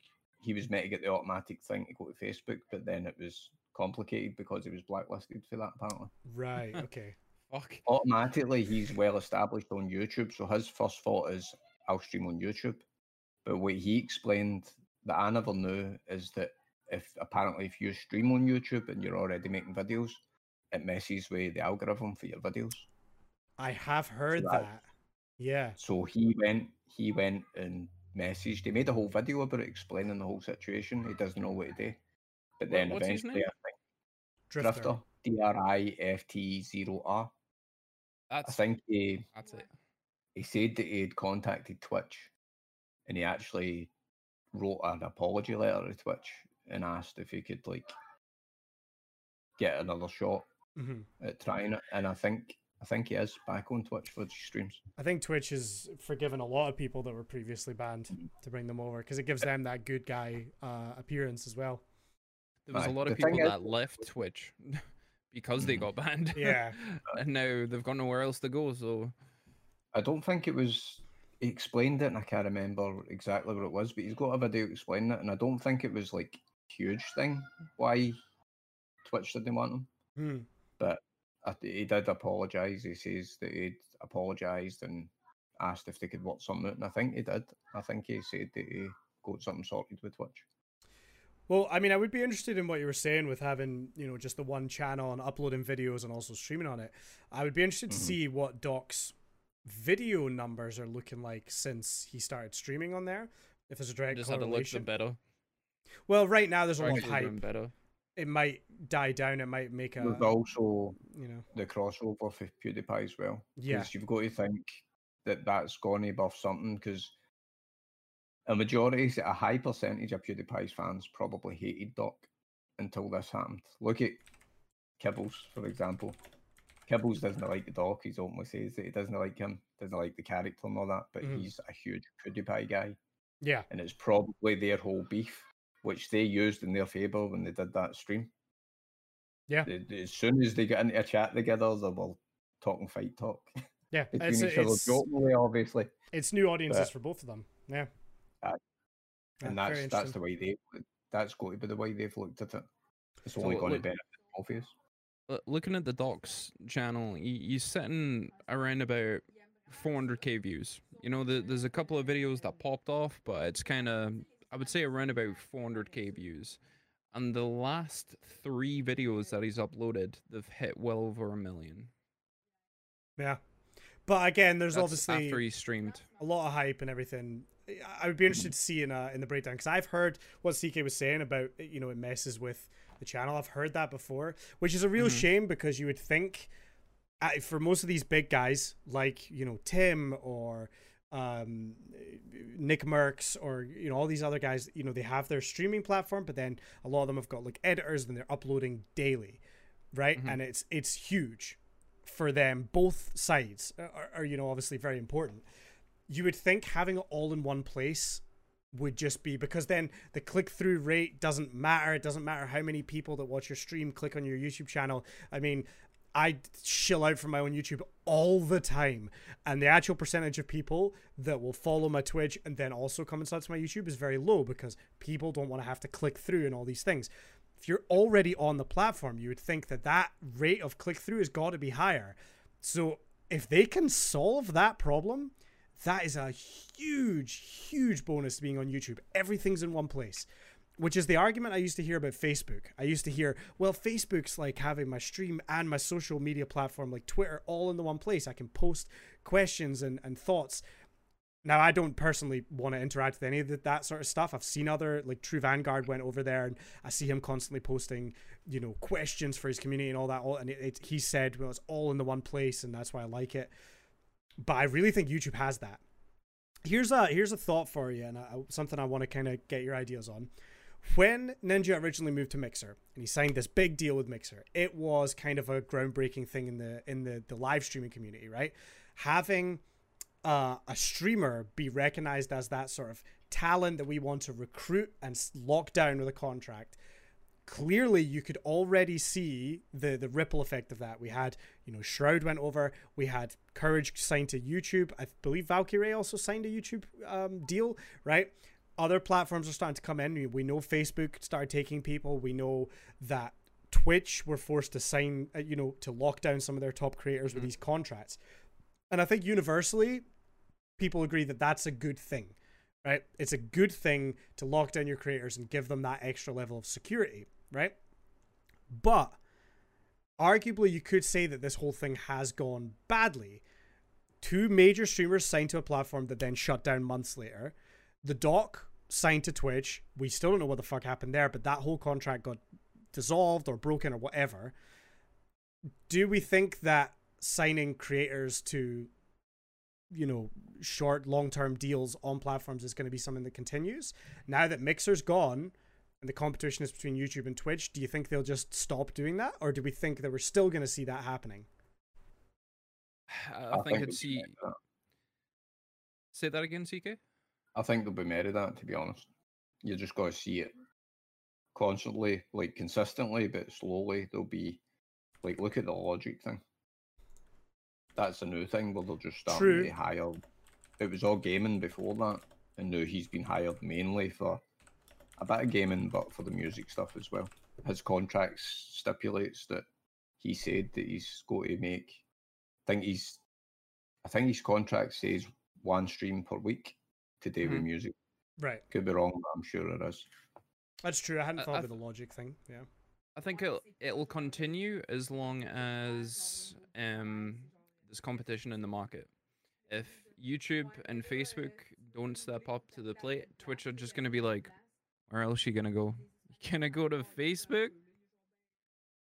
he was meant to get the automatic thing to go to Facebook, but then it was complicated because he was blacklisted for that apparently. right. Okay. Fuck. Automatically, he's well established on YouTube, so his first thought is I'll stream on YouTube. But what he explained that I never knew is that if apparently if you stream on YouTube and you're already making videos, it messes with the algorithm for your videos. I have heard that- that. Yeah. So he went, he went and messaged. He made a whole video about it, explaining the whole situation. He doesn't know what to do. But then what's eventually? I think Drifter. Drifter, D R I F T zero R. That's I think he that's it. he said that he had contacted Twitch, and he actually wrote an apology letter to Twitch and asked if he could like get another shot hmm at trying it. And I think I think he is back on Twitch for the streams. I think Twitch has forgiven a lot of people that were previously banned to bring them over because it gives them that good guy uh, appearance as well. There was a lot of the people is- that left Twitch because they got banned. Yeah. and now they've got nowhere else to go. So I don't think it was. He explained it, and I can't remember exactly what it was, but he's got a video explaining it, and I don't think it was like huge thing why Twitch didn't want him. I, th- he did apologise. He says that he'd apologised and asked if they could watch something out, and I think he did. I think he said that he got something sorted with Twitch. Well, I mean, I would be interested in what you were saying with having, you know, just the one channel and uploading videos and also streaming on it. I would be interested to Mhm. see what Doc's video numbers are looking like since he started streaming on there. If there's a direct just had to look correlation. them better. well, right now there's a lot of hype. better. It might die down. It might make a, There's also you know, the crossover for PewDiePie as well. Yeah. 'cause you've got to think that that's going to buff something because a majority, a high percentage of PewDiePie's fans probably hated Doc until this happened. Look at Kibbles, for example. Kibbles doesn't like the Doc. He's openly says that he doesn't like him, doesn't like the character and all that, but Mhm. he's a huge PewDiePie guy. yeah, And it's probably their whole beef, which they used in their favour when they did that stream. Yeah. They- they- As soon as they get into a chat together, they were talking fight talk yeah. between It's, each other, it's, jokingly, obviously. it's new audiences but- for both of them. Yeah. Aye. And very that's that's the way they that's going to be the way they've looked at it. It's So only going to look- benefit both of us. L- Looking at the Docs channel, you're sitting around about 400k views. You know, the, there's a couple of videos that popped off, but it's kind of, I would say, around about 400k views. And the last three videos that he's uploaded, they've hit well over a million. Yeah. But again, there's That's obviously after he streamed. a lot of hype and everything. I- would be interested to see in uh, in the breakdown because I've heard what CK was saying about you know it messes with the channel. I've heard that before, which is a real Mhm. shame because you would think uh, for most of these big guys like you know Tim or um, Nickmercs or you know all these other guys, you know they have their streaming platform, but then a lot of them have got like editors and they're uploading daily, right? Mhm. And it's it's huge for them. Both sides are, are you know obviously very important you would think having it all in one place would just be because then the click through rate doesn't matter. It doesn't matter how many people that watch your stream click on your YouTube channel. I mean, I chill out from my own YouTube all the time, and the actual percentage of people that will follow my Twitch and then also come and sub to my YouTube is very low because people don't want to have to click through and all these things. If you're already on the platform, you would think that that rate of click through has got to be higher. So if they can solve that problem, that is a huge, huge bonus to being on YouTube. Everything's in one place. Which is the argument I used to hear about Facebook. I used to hear, well, Facebook's like having my stream and my social media platform, like Twitter, all in the one place. I can post questions and, and thoughts. Now, I don't personally want to interact with any of that, that sort of stuff. I've seen other, like True Vanguard went over there and I see him constantly posting, you know, questions for his community and all that. All, and it, it, he said, well, it's all in the one place and that's why I like it. But I really think YouTube has that. Here's a here's a thought for you and a, something I want to kind of get your ideas on when Ninja originally moved to Mixer and he signed this big deal with Mixer, it was kind of a groundbreaking thing in the in the the live streaming community, right? Having uh, a streamer be recognized as that sort of talent that we want to recruit and lock down with a contract. Clearly, you could already see the the ripple effect of that. We had, you know, Shroud went over. We had Courage signed to YouTube. I believe Valkyrae also signed a YouTube um, deal, right? Other platforms are starting to come in. We know Facebook started taking people. We know that Twitch were forced to sign, uh, you know, to lock down some of their top creators mm-hmm. with these contracts. And I think universally, people agree that that's a good thing, right? It's a good thing to lock down your creators and give them that extra level of security, right? But arguably, you could say that this whole thing has gone badly. Two major streamers signed to a platform that then shut down months later the doc signed to Twitch. We still don't know what the fuck happened there, but that whole contract got dissolved or broken or whatever. Do we think that signing creators to, you know, short, long term deals on platforms is going to be something that continues? Now that Mixer's gone and the competition is between YouTube and Twitch, do you think they'll just stop doing that? Or do we think that we're still going to see that happening? I, I think, think it's. See... Uh, Say that again, CK? I think they'll be of that, to be honest. You just got to see it constantly, like consistently, but slowly. They'll be like, look at the logic thing. That's a new thing where they'll just start to hire. It was all gaming before that, and now he's been hired mainly for a bit of gaming, but for the music stuff as well. His contracts stipulates that he said that he's going to make. I think he's. I think his contract says one stream per week to do mm-hmm. with music. Right. Could be wrong, but I'm sure it is. That's true. I hadn't thought th- of the logic thing. Yeah. I think it'll it'll continue as long as um there's competition in the market. If YouTube and Facebook don't step up to the plate, Twitch are just gonna be like, where else are you gonna go? You gonna go to Facebook?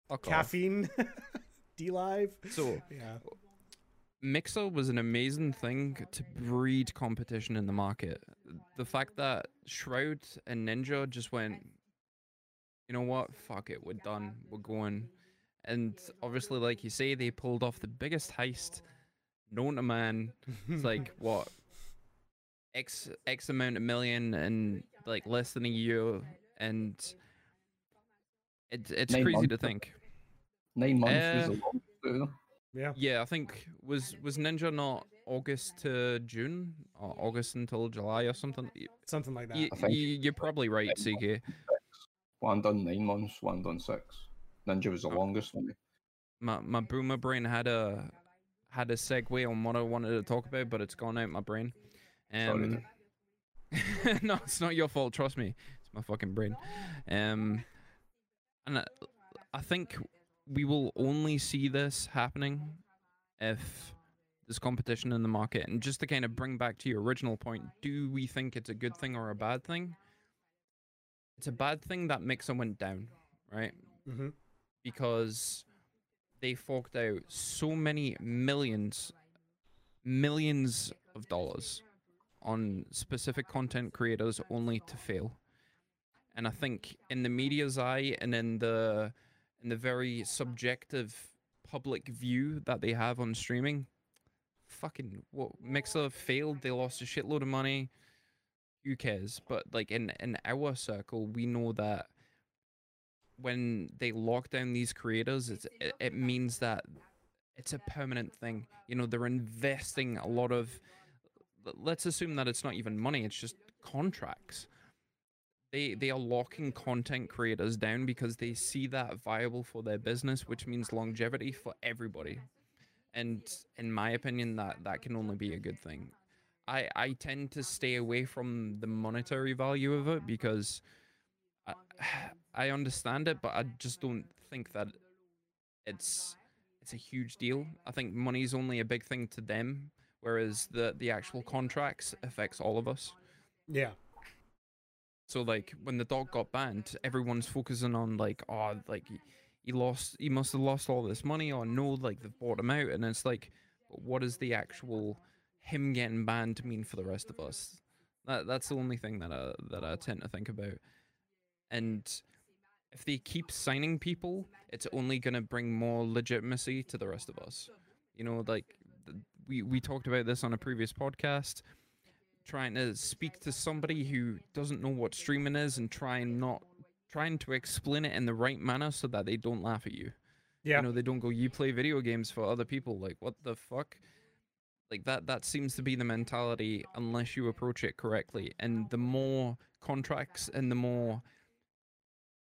Fuck Caffeine. DLive. So yeah. Mixer was an amazing thing to breed competition in the market. The fact that Shroud and Ninja just went, you know what, fuck it, we're done, we're going. And obviously, like you say, they pulled off the biggest heist known to man. It's like, what, X X amount of million in like less than a year. And it, it's Nine crazy months. to think. Nine months uh, was a long yeah. Yeah, I think was was Ninja not August to June or August until July or something. Something like that. You, you, are probably right, CK. One done nine months, one done six. Ninja was the oh. longest one. My my boomer brain had a had a segue on what I wanted to talk about, but it's gone out my brain. Um, Sorry. no, it's not your fault. Trust me, it's my fucking brain. Um, and I, I think we will only see this happening if there's competition in the market. And just to kind of bring back to your original point, do we think it's a good thing or a bad thing? It's a bad thing that Mixer went down, right? Mm-hmm. Because they forked out so many millions, millions of dollars on specific content creators only to fail. And I think in the media's eye and in the and the very subjective public view that they have on streaming. Fucking what Mixer failed, they lost a shitload of money. Who cares? But like in in our circle, we know that when they lock down these creators, it, it means that it's a permanent thing. You know, they're investing a lot of. Let's assume that it's not even money; it's just contracts they they are locking content creators down because they see that viable for their business, which means longevity for everybody. And in my opinion, that that can only be a good thing. I I tend to stay away from the monetary value of it because I, I understand it, but I just don't think that it's it's a huge deal. I think money's only a big thing to them, whereas the the actual contracts affects all of us. Yeah. So like when the dog got banned, everyone's focusing on like, oh, like he, lost, he must have lost all this money, or no, like they've bought him out, and it's like, what does the actual him getting banned mean for the rest of us? That that's the only thing that I that I tend to think about. And if they keep signing people, it's only gonna bring more legitimacy to the rest of us. You know, like we we talked about this on a previous podcast trying to speak to somebody who doesn't know what streaming is and trying not trying to explain it in the right manner so that they don't laugh at you. Yeah. You know, they don't go, You play video games for other people. Like, what the fuck? Like that that seems to be the mentality unless you approach it correctly. And the more contracts and the more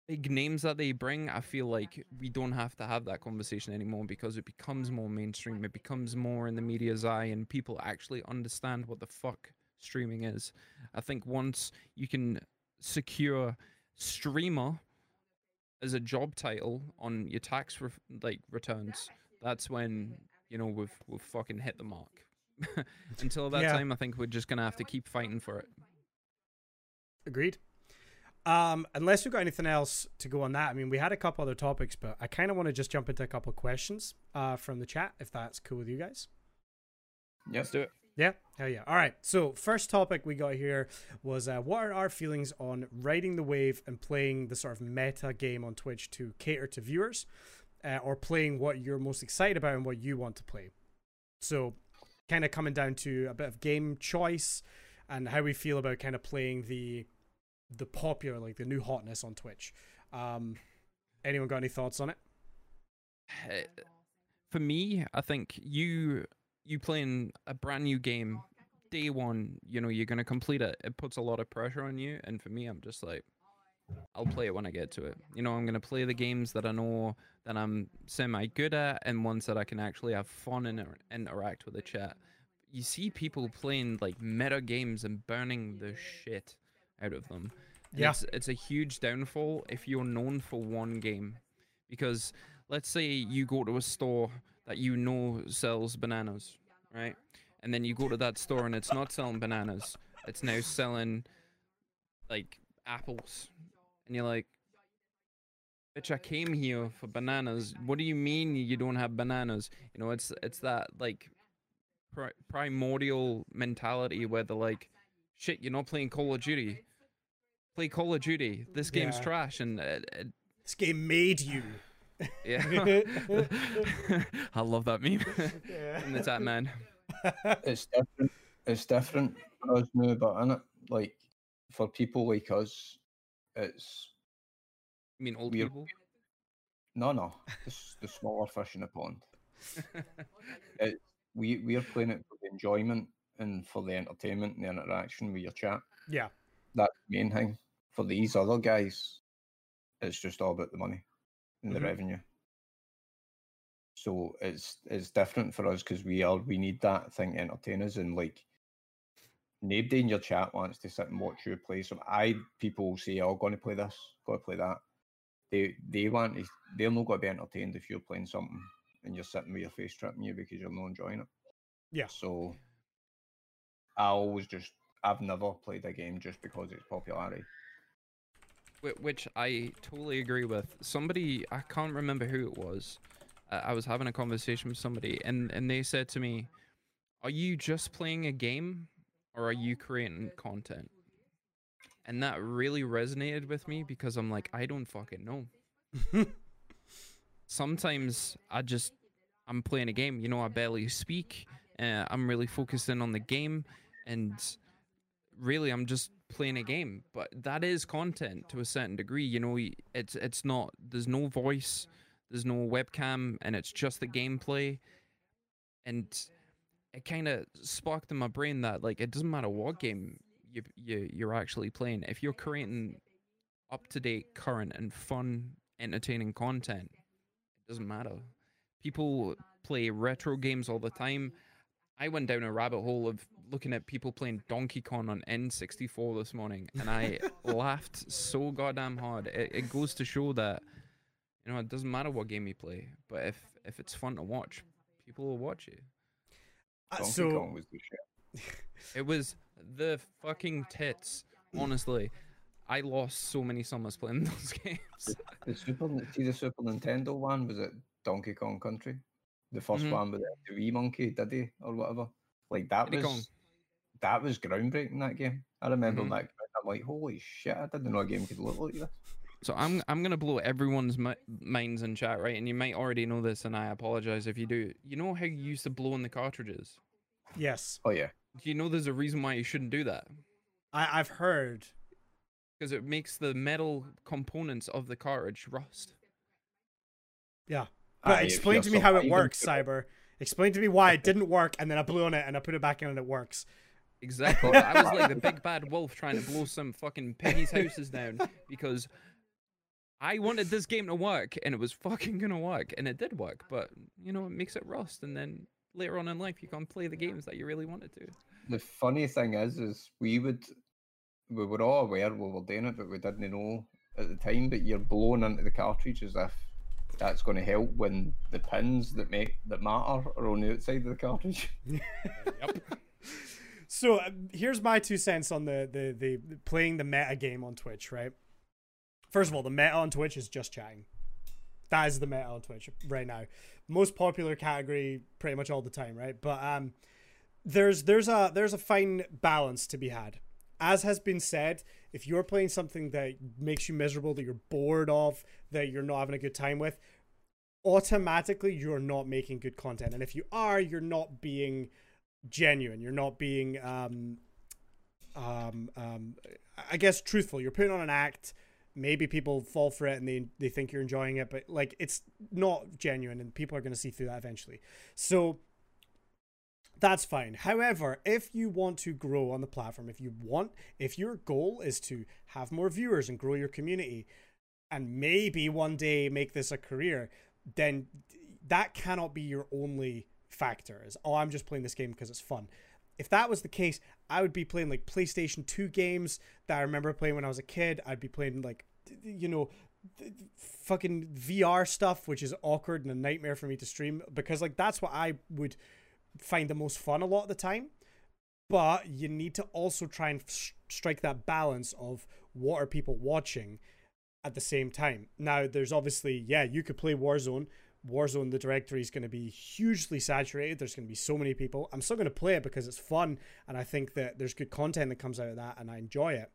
big names that they bring, I feel like we don't have to have that conversation anymore because it becomes more mainstream. It becomes more in the media's eye and people actually understand what the fuck streaming is. I think once you can secure streamer as a job title on your tax re- like returns, that's when you know we've we've fucking hit the mark. Until that Yeah. time, I think we're just gonna have to keep fighting for it. Agreed. Um, unless we've got anything else to go on that, I mean, we had a couple other topics, but I kind of want to just jump into a couple of questions uh, from the chat, if that's cool with you guys. Yep. Let's do it. Yeah, hell yeah. All right. So first topic we got here was uh, what are our feelings on riding the wave and playing the sort of meta game on Twitch to cater to viewers, uh, or playing what you're most excited about and what you want to play. So, kind of coming down to a bit of game choice and how we feel about kind of playing the the popular, like the new hotness on Twitch. Um, anyone got any thoughts on it? Uh, for me, I think you you playing a brand new game day one, you know, you're gonna complete it. It puts a lot of pressure on you, and for me, I'm just like, I'll play it when I get to it. You know, I'm gonna play the games that I know that I'm semi good at, and ones that I can actually have fun and inter- interact with the chat. You see people playing like meta games and burning the shit out of them. And Yeah. It's, it's a huge downfall if you're known for one game. Because let's say you go to a store that you know sells bananas, right? And then you go to that store and it's not selling bananas. It's now selling like apples. And you're like, bitch, I came here for bananas. What do you mean you don't have bananas? You know, it's it's that like pri- primordial mentality where they're like, shit, you're not playing Call of Duty. Play Call of Duty. This game's Yeah. trash, and it, it, This game made you. Yeah, I love that meme. and it's that man. it's different. It's different for us now, but in it, like for people like us, it's I mean, old We're- people. no, no. It's the smaller fish in the pond. It, we we're playing it for the enjoyment and for the entertainment and the interaction with your chat. yeah. That's the main thing. For these other guys, it's just all about the money Mhm. the revenue. So it's it's different for us because we are we need that thing to entertain us and like nobody in your chat wants to sit and watch you play. So I people say, "Oh, going to play this, got to play that." They they want to, they're not going to be entertained if you're playing something and you're sitting with your face tripping you because you're not enjoying it. Yeah. So I always just I've never played a game just because it's popularity. Whi- Which I totally agree with. Somebody, I can't remember who it was. Uh, I was having a conversation with somebody, and and they said to me, "Are you just playing a game, or are you creating content?" And that really resonated with me because I'm like, I don't fucking know. Sometimes I just I'm playing a game. You know, I barely speak. Uh, I'm really focused in on the game, and really I'm just playing a game. But that is content to a certain degree. You know, it's it's not. There's no voice. There's no webcam, and it's just the gameplay. And it kind of sparked in my brain that like it doesn't matter what game you you you're actually playing. If you're creating up to date, current, and fun, entertaining content, it doesn't matter. People play retro games all the time. I went down a rabbit hole of looking at people playing Donkey Kong on N64 this morning, and I laughed so goddamn hard. It, it goes to show that you know it doesn't matter what game you play, but if if it's fun to watch, people will watch it. Uh, Donkey so Kong was the shit. It was the fucking tits. Honestly, I lost so many summers playing those games. The Super, see the Super Nintendo one was it Donkey Kong Country? The 1st Mhm. one with the wee monkey, Diddy or whatever. Like that Diddy was Kong. That was groundbreaking. That game, I remember Mhm. that. I'm like, holy shit! I didn't know a game could look like this. So I'm I'm gonna blow everyone's mi- minds in chat, right? And you might already know this, and I apologize if you do. You know how you used to blow in the cartridges? yes, Oh yeah, Do you know there's a reason why you shouldn't do that? I, I've heard. Because it makes the metal components of the cartridge rust. Yeah, but Aye, if explain to me how it works. Cyber. Explain to me why it didn't work, and then I blew on it and I put it back in and it works. Exactly. I was like the big bad wolf trying to blow some fucking piggies' houses down because I wanted this game to work and it was fucking gonna work and it did work, but you know, it makes it rust and then later on in life you can't play the games that you really wanted to. the funny thing is, is we would we were all aware we were doing it, but we didn't know at the time. But you're blowing into the cartridge as if that's going to help when the pins that make that matter are on the outside of the cartridge. Yep. So um, here's my two cents on the, the the playing the meta game on Twitch. Right. First of all, the meta on Twitch is just chatting. That is the meta on Twitch right now. Most popular category, pretty much all the time, right? But um, there's there's a there's a fine balance to be had. As has been said, if you're playing something that makes you miserable, that you're bored of, that you're not having a good time with, automatically you're not making good content. And if you are, you're not being genuine. You're not being um um um I guess truthful. You're putting on an act. Maybe people fall for it and they they think you're enjoying it, but like it's not genuine and people are going to see through that eventually. So that's fine. However, if you want to grow on the platform, if you want, if your goal is to have more viewers and grow your community, and maybe one day make this a career, then that cannot be your only factor. Is oh, I'm just playing this game because it's fun. If that was the case, I would be playing like PlayStation 2 games that I remember playing when I was a kid. I'd be playing like, you know, fucking VR stuff, which is awkward and a nightmare for me to stream because like that's what I would find the most fun a lot of the time. But you need to also try and strike that balance of what are people watching at the same time. Now, there's obviously, yeah, you could play Warzone. Warzone, the directory is going to be hugely saturated. There's going to be so many people. I'm still going to play it because it's fun and I think that there's good content that comes out of that and I enjoy it.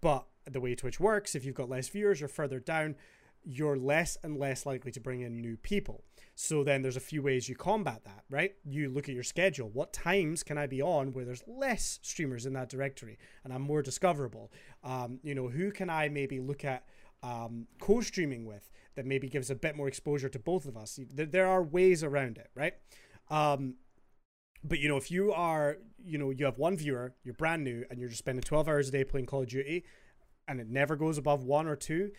But the way Twitch works, if you've got less viewers or further down, you're less and less likely to bring in new people. So then there's a few ways you combat that, right? You look at your schedule. What times can I be on where there's less streamers in that directory and I'm more discoverable? Um, you know, who can I maybe look at um, co-streaming with that maybe gives a bit more exposure to both of us? There, there are ways around it, right? Um, but you know, if you are, you know, you have one viewer, you're brand new, and you're just spending 12 hours a day playing Call of Duty, and it never goes above one or two,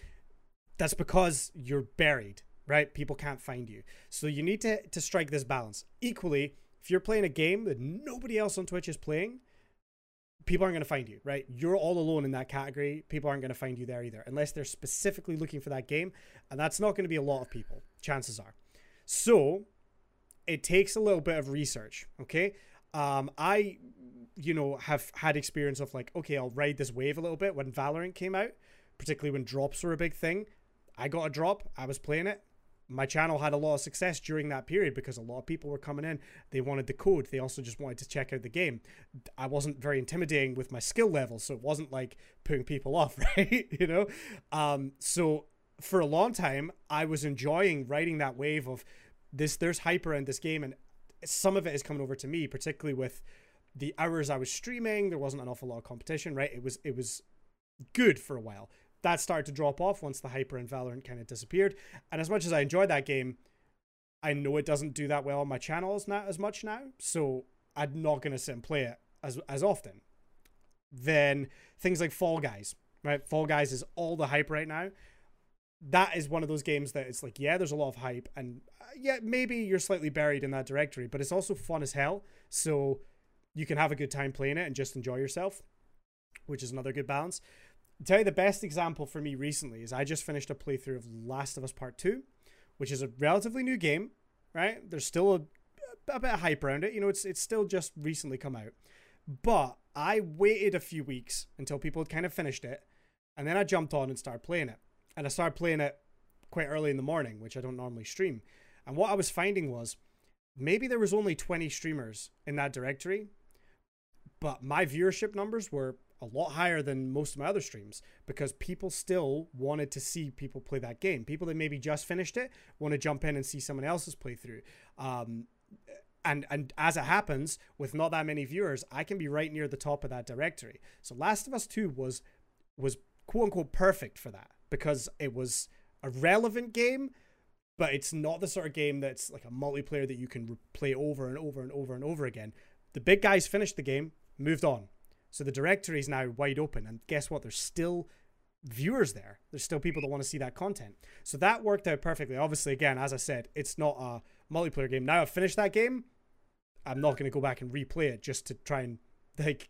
that's because you're buried, right? People can't find you. So you need to to strike this balance. Equally, if you're playing a game that nobody else on Twitch is playing, people aren't going to find you, right? You're all alone in that category. People aren't going to find you there either, unless they're specifically looking for that game, and that's not going to be a lot of people. Chances are. So it takes a little bit of research. Okay, um, I, you know, have had experience of like, okay, I'll ride this wave a little bit when Valorant came out, particularly when drops were a big thing. I got a drop. I was playing it. My channel had a lot of success during that period because a lot of people were coming in. They wanted the code. They also just wanted to check out the game. I wasn't very intimidating with my skill level, so it wasn't like putting people off, right? you know, um, so for a long time, I was enjoying riding that wave of this. There's hyper in this game, and some of it is coming over to me, particularly with the hours I was streaming. There wasn't an awful lot of competition, right? It was it was good for a while. That started to drop off once the hyper and Valorant kind of disappeared. And as much as I enjoyed that game, I know it doesn't do that well on my channels not as much now. So I'm not gonna sit and play it as as often. Then things like Fall Guys, right? Fall Guys is all the hype right now. That is one of those games that it's like, yeah, there's a lot of hype, and uh, yeah, maybe you're slightly buried in that directory, but it's also fun as hell. So you can have a good time playing it and just enjoy yourself, which is another good balance. Tell you the best example for me recently is I just finished a playthrough of Last of Us Part 2, which is a relatively new game, right? There's still a, a bit of hype around it. You know, it's it's still just recently come out. But I waited a few weeks until people had kind of finished it, and then I jumped on and started playing it. And I started playing it quite early in the morning, which I don't normally stream. And what I was finding was maybe there was only 20 streamers in that directory, but my viewership numbers were a lot higher than most of my other streams because people still wanted to see people play that game. People that maybe just finished it want to jump in and see someone else's playthrough. Um, and and as it happens, with not that many viewers, I can be right near the top of that directory. So Last of Us Two was was quote unquote perfect for that because it was a relevant game, but it's not the sort of game that's like a multiplayer that you can play over and over and over and over again. The big guys finished the game, moved on. So the directory is now wide open, and guess what? There's still viewers there. There's still people that want to see that content. So that worked out perfectly. Obviously, again, as I said, it's not a multiplayer game. Now I've finished that game. I'm not going to go back and replay it just to try and like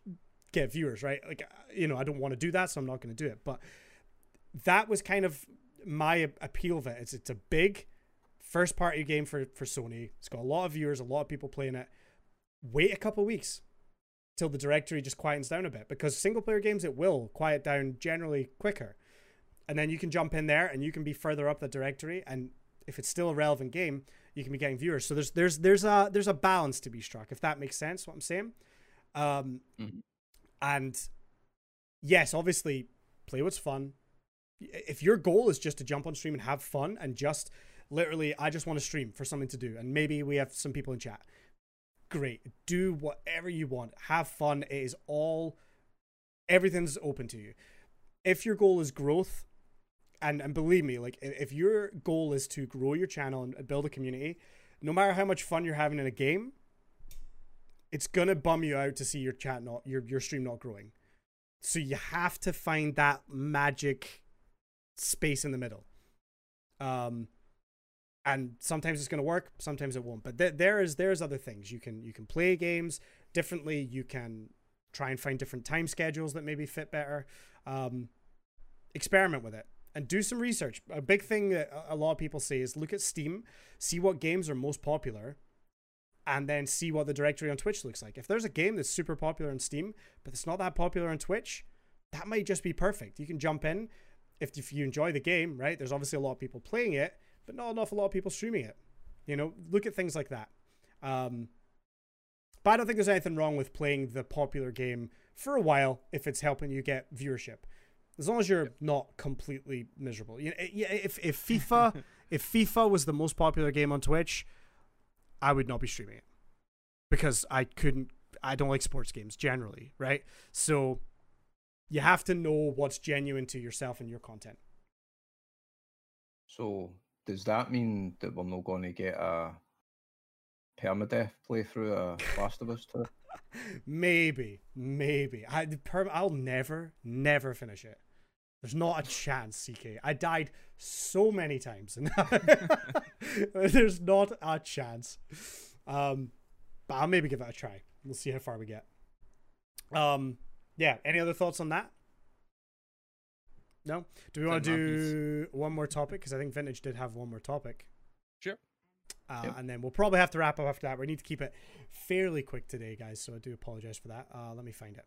get viewers, right? Like, uh, you know, I don't want to do that, so I'm not going to do it. But that was kind of my appeal of it. It's it's a big first party game for for Sony. It's got a lot of viewers, a lot of people playing it. Wait a couple weeks till the directory just quietens down a bit because single player games it will quiet down generally quicker. And then you can jump in there and you can be further up the directory and if it's still a relevant game, you can be getting viewers. So there's there's there's a there's a balance to be struck if that makes sense what I'm saying. Um Mhm. and yes, obviously play what's fun. If your goal is just to jump on stream and have fun and just literally I just want to stream for something to do and maybe we have some people in chat. Great. Do whatever you want. Have fun. It is all everything's open to you. If your goal is growth, and and believe me, like if, your goal is to grow your channel and build a community, no matter how much fun you're having in a game, it's gonna bum you out to see your chat not your your stream not growing. So you have to find that magic space in the middle. Um and sometimes it's going to work sometimes it won't. But th- there is there's other things. You can you can play games differently. You can try and find different time schedules that maybe fit better. Um, experiment with it and do some research. A big thing that a- lot of people say is look at steam see what games are most popular and then see what the directory on twitch looks like. If there's a game that's super popular on steam but it's not that popular on twitch that might just be perfect. You can jump in if, if you enjoy the game right? There's obviously a lot of people playing it but not an awful lot of people streaming it. You know, look at things like that. Um, but I don't think there's anything wrong with playing the popular game for a while if it's helping you get viewership, as long as you're not completely miserable. You know, yeah, if if FIFA if FIFA was the most popular game on Twitch, I would not be streaming it because I couldn't. I don't like sports games generally, right? So you have to know what's genuine to yourself and your content. So does that mean that we're not going to get a permadeath playthrough of Last of Us 2? maybe, maybe. I perm- I'll never, never finish it. There's not a chance, CK. I died so many times, and there's not a chance. Um, but I'll maybe give it a try. We'll see how far we get. Um, yeah. Any other thoughts on that? No. Do we want to Think do one more topic? Because I think Vintage did have one more topic. Sure. Uh, Yep. And then we'll probably have to wrap up after that. We need to keep it fairly quick today, guys. So I do apologize for that. Uh, let me find it.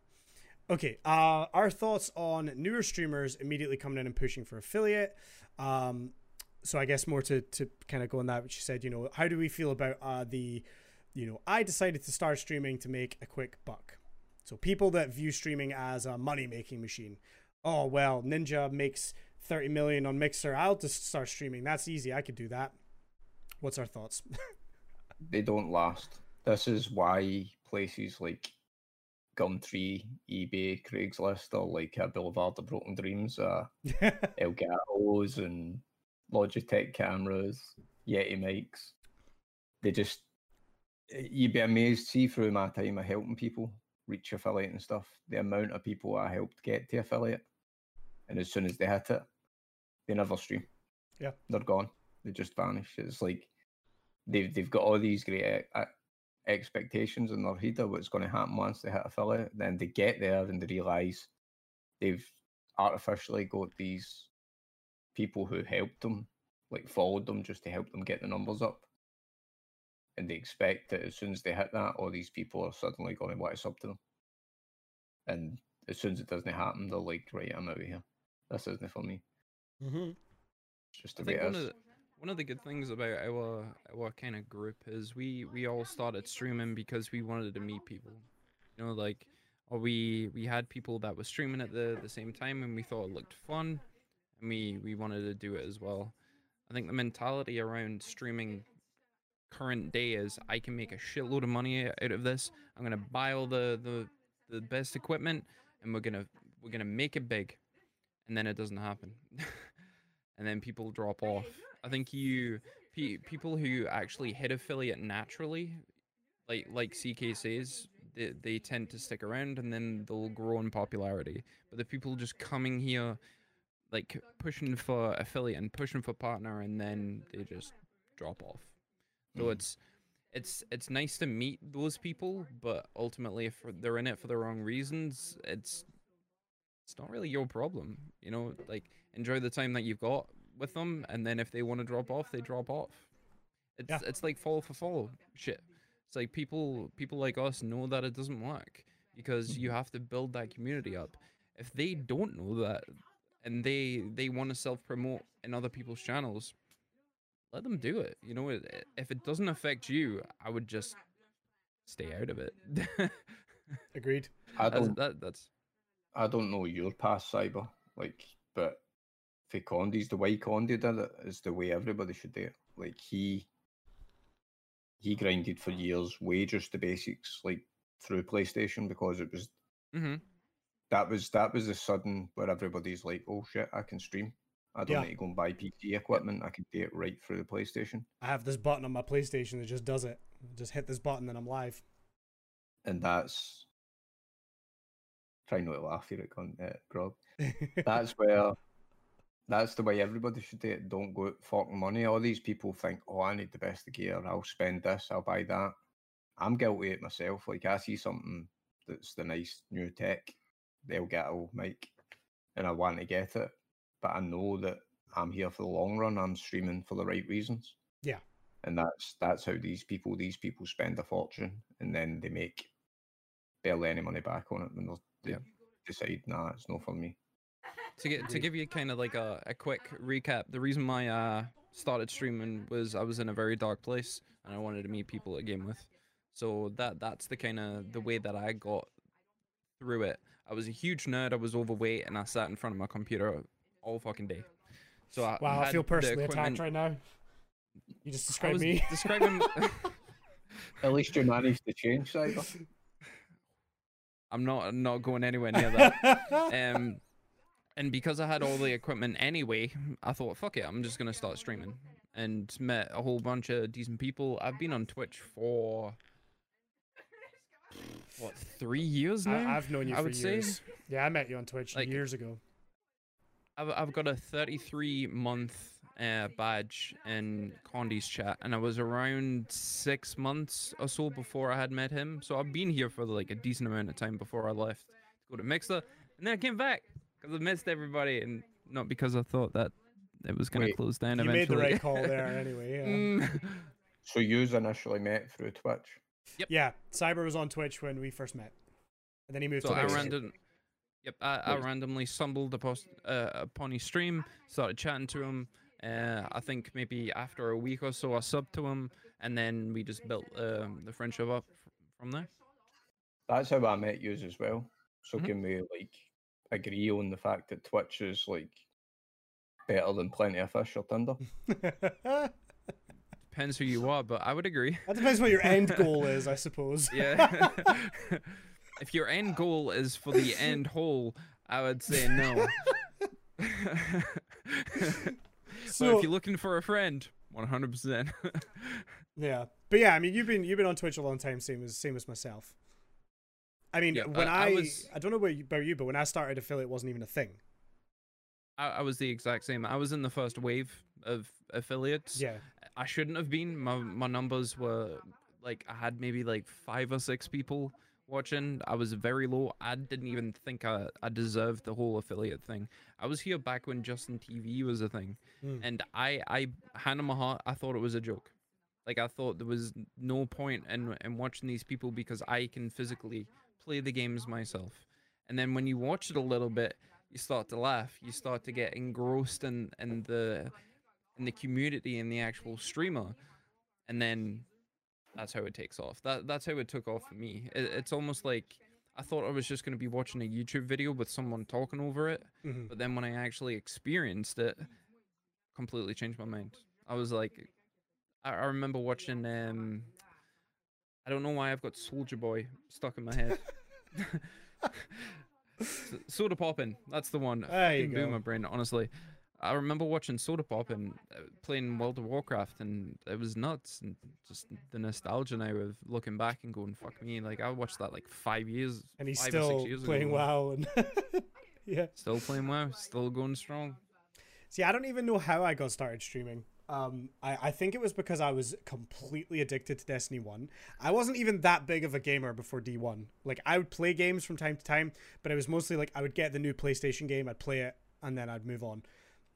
Okay. Uh, our thoughts on newer streamers immediately coming in and pushing for affiliate. Um, so I guess more to to kind of go on that, which you said, you know, how do we feel about uh, the, you know, I decided to start streaming to make a quick buck. So people that view streaming as a money making machine. Oh well, Ninja makes 30 million on Mixer. I'll just start streaming. That's easy. I could do that. What's our thoughts? They don't last. This is why places like Gumtree, eBay, Craigslist or like a Boulevard of Broken Dreams, uh, Elgatos and Logitech cameras, Yeti mics. They just, you'd be amazed, see through my time of helping people reach affiliate and stuff, the amount of people I helped get to affiliate. And as soon as they hit it, they never stream. Yeah. They're gone. They just vanish. It's like they've, they've got all these great, uh, expectations in their head of what's going to happen once they hit a affiliate. Then they get there and they realise they've artificially got these people who helped them, like followed them just to help them get the numbers up. And they expect that as soon as they hit that, all these people are suddenly going to want to sub to them. And as soon as it doesn't happen, they're like, right, I'm out of here. This isn't for me. Mm-hmm. It's just I way think one of the, one of the good things about our our kind of group is we we all started streaming because we wanted to meet people. You know, like or we we had people that were streaming at the the same time and we thought it looked fun and we we wanted to do it as well. I think the mentality around streaming current day is I can make a shitload of money out of this. I'm gonna buy all the the the best equipment and we're gonna we're gonna make it big, and then it doesn't happen, and then people drop off. I think you pe- people who actually hit affiliate naturally, like like CK says, they, they tend to stick around and then they'll grow in popularity. But the people just coming here, like pushing for affiliate and pushing for partner, and then they just drop off. So Mhm. it's it's it's nice to meet those people, but ultimately, if they're in it for the wrong reasons, it's it's not really your problem. You know, like enjoy the time that you've got with them, and then if they want to drop off, they drop off. It's Yeah. it's like follow for follow shit. It's like people people like us know that it doesn't work because you have to build that community up. If they don't know that and they they want to self promote in other people's channels, let them do it. You know, if it doesn't affect you, I would just stay out of it. Agreed. I don't that, that's I don't know your past cyber, like, but for Condi's the way Condi did it is the way everybody should do it. Like he he grinded for years, way just the basics, like through PlayStation because it was hmm that was that was the sudden where everybody's like, oh shit, I can stream. I don't Yeah. need to go and buy PC equipment. I can do it right through the PlayStation. I have this button on my PlayStation that just does it. Just hit this button and I'm live. And that's try not to laugh here at con- Grog. that's where that's the way everybody should do it. Don't go out fucking money. All these people think, oh, I need the best of gear. I'll spend this. I'll buy that. I'm guilty of it myself. Like I see something that's the nice new tech, they'll get a mic, and I want to get it, but I know that I'm here for the long run. I'm streaming for the right reasons. Yeah. And that's that's how these people these people spend a fortune, and then they make barely any money back on it when they're- they Yeah. decide, nah, it's not for me. to get to give you kind of like a, a quick recap the reason why i uh, started streaming was i was in a very dark place and i wanted to meet people to game with so that that's the kind of the way that i got through it i was a huge nerd i was overweight and i sat in front of my computer all fucking day so I wow, I feel personally attacked right now. You just I described was me. describing At least you managed to change, Cyber. i'm not not going anywhere near that um and because I had all the equipment anyway, I thought, fuck it, I'm just gonna start streaming. And met a whole bunch of decent people. I've been on Twitch for what three years now. I, I've known you I for would say. years. Yeah, I met you on Twitch Like- years ago. I've I've got a 33 month uh, badge in Condi's chat, and I was around six months or so before I had met him. So I've been here for like a decent amount of time before I left to go to Mixer, and then I came back because I missed everybody, and not because I thought that it was gonna close down You eventually. made the right call there anyway. Yeah. Mm. So yous initially met through Twitch. Yep. yeah, Cyber was on Twitch when we first met. And then he moved so to I Mixer. random, yep, I, I randomly stumbled upon uh, upon his stream, started chatting to him. Uh, I think maybe after a week or so, I subbed to him, and then we just built um, the friendship up f- from there. That's how I met yous as well. So Mhm. can we like agree on the fact that Twitch is like better than plenty of fish or Tinder? Depends who you are, but I would agree. That depends what your end goal is, I suppose. Yeah. if your end goal is for the end hole, I would say no. But So if you're looking for a friend, 100%. yeah, but yeah, I mean, you've been you've been on Twitch a long time, same as same as myself. I mean, Yeah, when I- I I I, don't know about you, about you, but when I started affiliate, wasn't even a thing. I, I was the exact same. I was in the first wave of affiliates. Yeah, I shouldn't have been. My my numbers were like I had maybe like five or six people watching. I was very low. I didn't even think I, I deserved the whole affiliate thing. I was here back when Justin TV was a thing, Mm. and I I hand on my heart, I thought it was a joke. Like I thought there was no point in in watching these people because I can physically play the games myself. And then when you watch it a little bit, you start to laugh. You start to get engrossed in in the in the community and the actual streamer, and then that's how it takes off. That that's how it took off for me. It, it's almost like I thought I was just going to be watching a YouTube video with someone talking over it, Mhm. but then when I actually experienced it, completely changed my mind. I was like, I, I remember watching. um I don't know why I've got Soldier Boy stuck in my head. Sodapoppin, that's the one. There you go. my brain, honestly. I remember watching Sodapoppin uh, playing World of Warcraft, and it was nuts. And just the nostalgia now of looking back and going, "Fuck me!" Like I watched that like five years, And he's five or still six years playing ago. WoW and yeah. Still playing WoW, still going strong. See, I don't even know how I got started streaming. Um, I, I think it was because I was completely addicted to Destiny 1. I wasn't even that big of a gamer before D1. Like, I would play games from time to time, but it was mostly like I would get the new PlayStation game, I'd play it, and then I'd move on.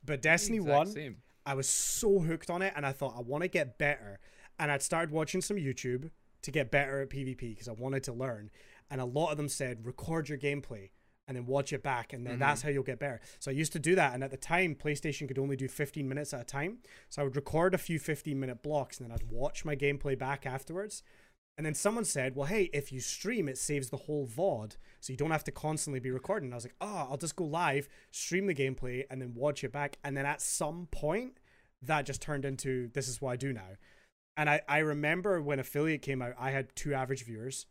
But Destiny 1, same. I was so hooked on it, and I thought, I want to get better. And I'd started watching some YouTube to get better at PvP because I wanted to learn. And a lot of them said, record your gameplay and then watch it back, and then that's mm-hmm. how you'll get better. So I used to do that. And at the time, PlayStation could only do 15 minutes at a time. So I would record a few 15 minute blocks, and then I'd watch my gameplay back afterwards. And then someone said, well, hey, if you stream, it saves the whole VOD. So you don't have to constantly be recording. And I was like, oh, I'll just go live, stream the gameplay, and then watch it back. And then at some point, that just turned into this is what I do now. And I, I remember when affiliate came out, I had two average viewers.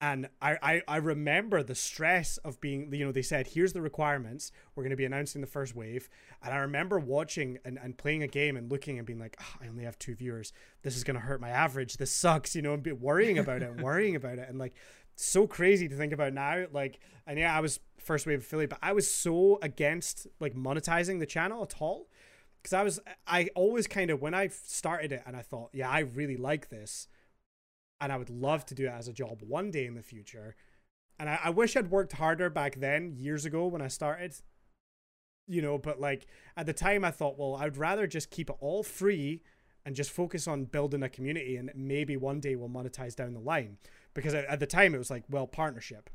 And I, I, I remember the stress of being, you know, they said, here's the requirements. We're going to be announcing the first wave. And I remember watching and, and playing a game and looking and being like, "Ah, I only have two viewers. This is going to hurt my average. This sucks, you know, and be worrying about it worrying about it. And like, so crazy to think about now. Like, and yeah, I was first wave affiliate, but I was so against like monetizing the channel at all. Because I was, I always kind of, when I started it and I thought, yeah, I really like this and I would love to do it as a job one day in the future. And I, I wish I'd worked harder back then, years ago when I started. You know, but like at the time I thought, well, I'd rather just keep it all free and just focus on building a community and maybe one day we'll monetize down the line. Because at, at the time it was like, well, partnership.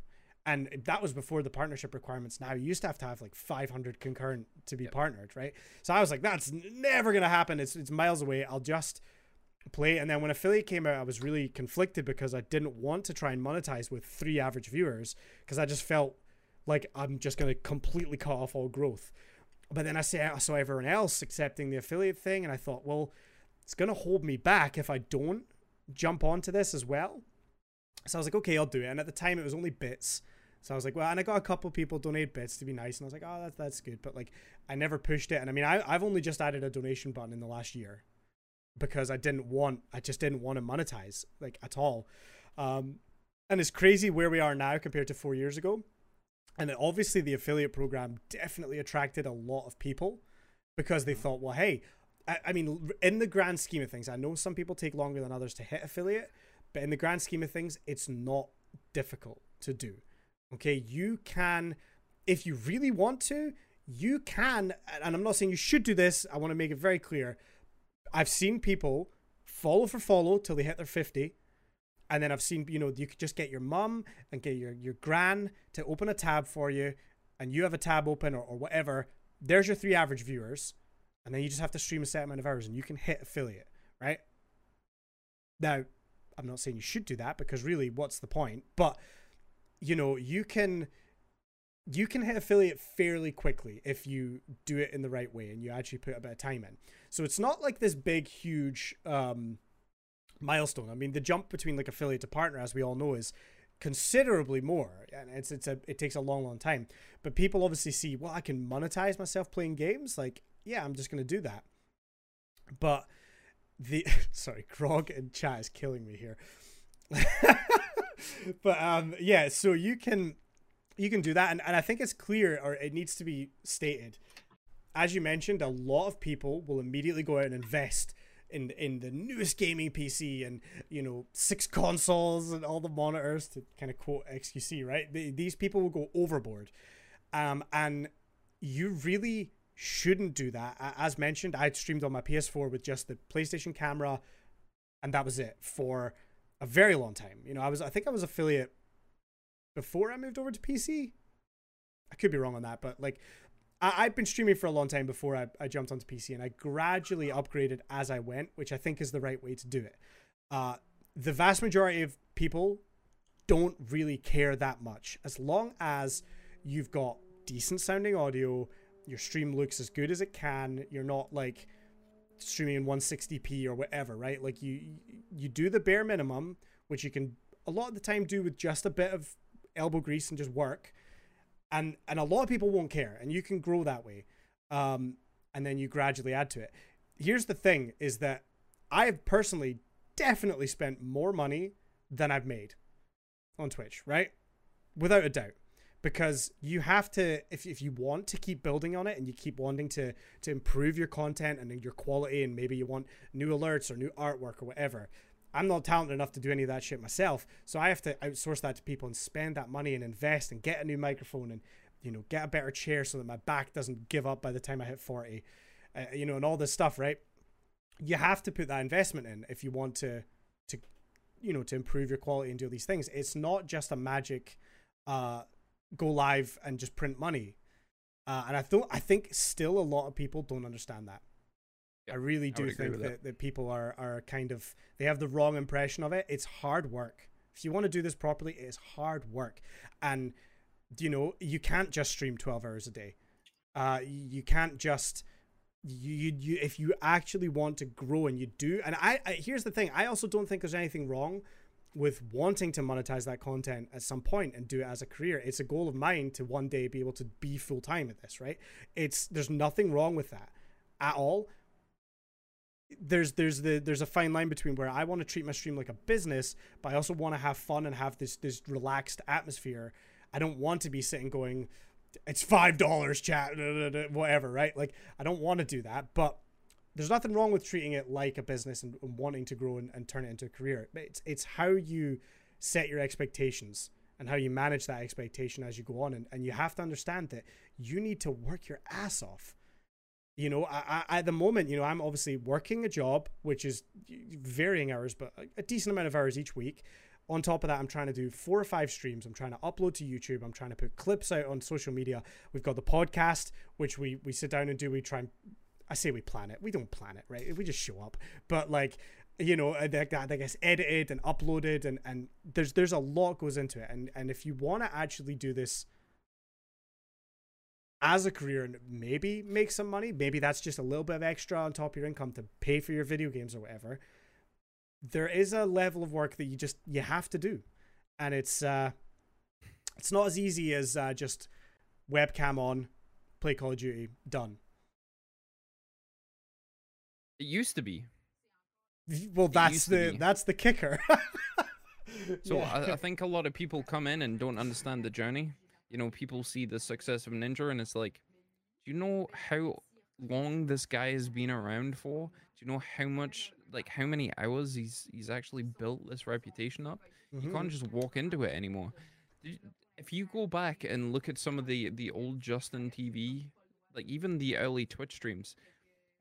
And that was before the partnership requirements. Now you used to have to have like 500 concurrent to be partnered, right? So I was like, that's never gonna happen. It's it's miles away. I'll just play. And then when affiliate came out, I was really conflicted because I didn't want to try and monetize with three average viewers because I just felt like I'm just going to completely cut off all growth. But then I saw everyone else accepting the affiliate thing, and I thought, well, it's going to hold me back if I don't jump onto this as well. So I was like, okay, I'll do it. And at the time, it was only bits. So I was like, well, and I got a couple people donate bits to be nice, and I was like, oh, that's that's good. But like, I never pushed it. And I mean, I, I've only just added a donation button in the last year because I didn't want, I just didn't want to monetize like at all. Um, and it's crazy where we are now compared to four years ago. And obviously, the affiliate program definitely attracted a lot of people because they thought, well, hey, I, I mean, in the grand scheme of things, I know some people take longer than others to hit affiliate, but in the grand scheme of things, it's not difficult to do. Okay, you can, if you really want to, you can, and I'm not saying you should do this, I want to make it very clear. I've seen people follow for follow till they hit their 50. And then I've seen, you know, you could just get your mum and get your, your gran to open a tab for you, and you have a tab open or, or whatever. There's your three average viewers. And then you just have to stream a set amount of hours and you can hit affiliate, right? Now, I'm not saying you should do that because really, what's the point? But you know, you can you can hit affiliate fairly quickly if you do it in the right way and you actually put a bit of time in. So it's not like this big, huge um, milestone. I mean, the jump between like affiliate to partner, as we all know, is considerably more, and it's it's a it takes a long, long time. But people obviously see, well, I can monetize myself playing games. Like, yeah, I'm just gonna do that. But the sorry, Grog in chat is killing me here. but um, yeah, so you can you can do that, and, and I think it's clear, or it needs to be stated. As you mentioned, a lot of people will immediately go out and invest in in the newest gaming PC and you know six consoles and all the monitors to kind of quote XQC, right? These people will go overboard, um, and you really shouldn't do that. As mentioned, I streamed on my PS4 with just the PlayStation camera, and that was it for a very long time. You know, I was I think I was affiliate before I moved over to PC. I could be wrong on that, but like I, have been streaming for a long time before I, I jumped onto PC, and I gradually upgraded as I went, which I think is the right way to do it. Uh, the vast majority of people don't really care that much as long as you've got decent sounding audio, your stream looks as good as it can, you're not like streaming in 160p or whatever, right? Like you you do the bare minimum, which you can a lot of the time do with just a bit of elbow grease and just work. And and a lot of people won't care and you can grow that way um, and then you gradually add to it. Here's the thing is that i have personally definitely spent more money than i've made on twitch right? Without a doubt. Because you have to if, if you want to keep building on it and you keep wanting to to improve your content and your quality and maybe you want new alerts or new artwork or whatever I'm not talented enough to do any of that shit myself. So I have to outsource that to people and spend that money and invest and get a new microphone and, you know, get a better chair so that my back doesn't give up by the time I hit 40, uh, you know, and all this stuff, right? You have to put that investment in if you want to, to, you know, to improve your quality and do these things. It's not just a magic, uh, go live and just print money. Uh, and I thought I think still a lot of people don't understand that. I really do I think that, that, that people are are kind of they have the wrong impression of it. It's hard work. If you want to do this properly, it is hard work. And you know, you can't just stream 12 hours a day. Uh you can't just you, you, you if you actually want to grow and you do and I, I here's the thing i also don't think there's anything wrong with wanting to monetize that content at some point and do it as a career it's a goal of mine to one day be able to be full-time at this right it's there's nothing wrong with that at all there's there's the there's a fine line between where I want to treat my stream like a business, but I also want to have fun and have this this relaxed atmosphere. I don't want to be sitting going, it's five dollars, chat, whatever, right? Like I don't want to do that, but there's nothing wrong with treating it like a business and, and wanting to grow and, and turn it into a career. It's it's how you set your expectations and how you manage that expectation as you go on, and, and you have to understand that you need to work your ass off you know I, I, at the moment you know i'm obviously working a job which is varying hours but a decent amount of hours each week. On top of that i'm trying to do four or five streams. I'm trying to upload to youtube. I'm trying to put clips out on social media. We've got the podcast which we we sit down and do. We try and i say we plan it. We don't plan it right? We just show up. But like you know uh, that i guess edited and uploaded and and there's there's a lot goes into it. And and if you want to actually do this as a career and maybe make some money. Maybe that's just a little bit of extra on top of your income to pay for your video games or whatever. There is a level of work that you just you have to do, and it's uh, it's not as easy as uh, just webcam on, play Call of Duty, done. It used to be. Well, that's the that's the kicker. so yeah. I, I think a lot of people come in and don't understand the journey you know, people see the success of Ninja and it's like, do you know how long this guy has been around for? Do you know how much, like, how many hours he's he's actually built this reputation up? Mm-hmm. You can't just walk into it anymore. If you go back and look at some of the the old Justin TV, like even the early Twitch streams,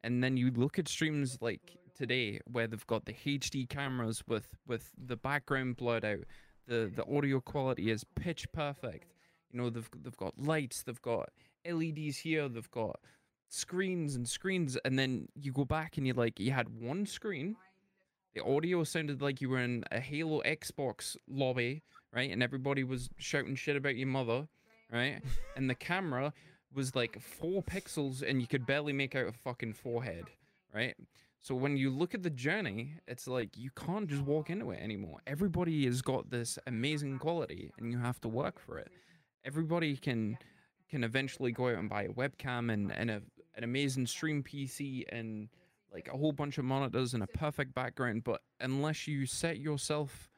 and then you look at streams like today where they've got the HD cameras with with the background blurred out, the the audio quality is pitch perfect you know, they've they've got lights, they've got LEDs here, they've got screens and screens, and then you go back and you're like, you had one screen. The audio sounded like you were in a Halo Xbox lobby, right? And everybody was shouting shit about your mother, right? and the camera was like four pixels, and you could barely make out a fucking forehead, right? So when you look at the journey, it's like you can't just walk into it anymore. Everybody has got this amazing quality, and you have to work for it everybody can can eventually go out and buy a webcam and, and a, an amazing stream PC and like a whole bunch of monitors and a perfect background. But unless you set yourself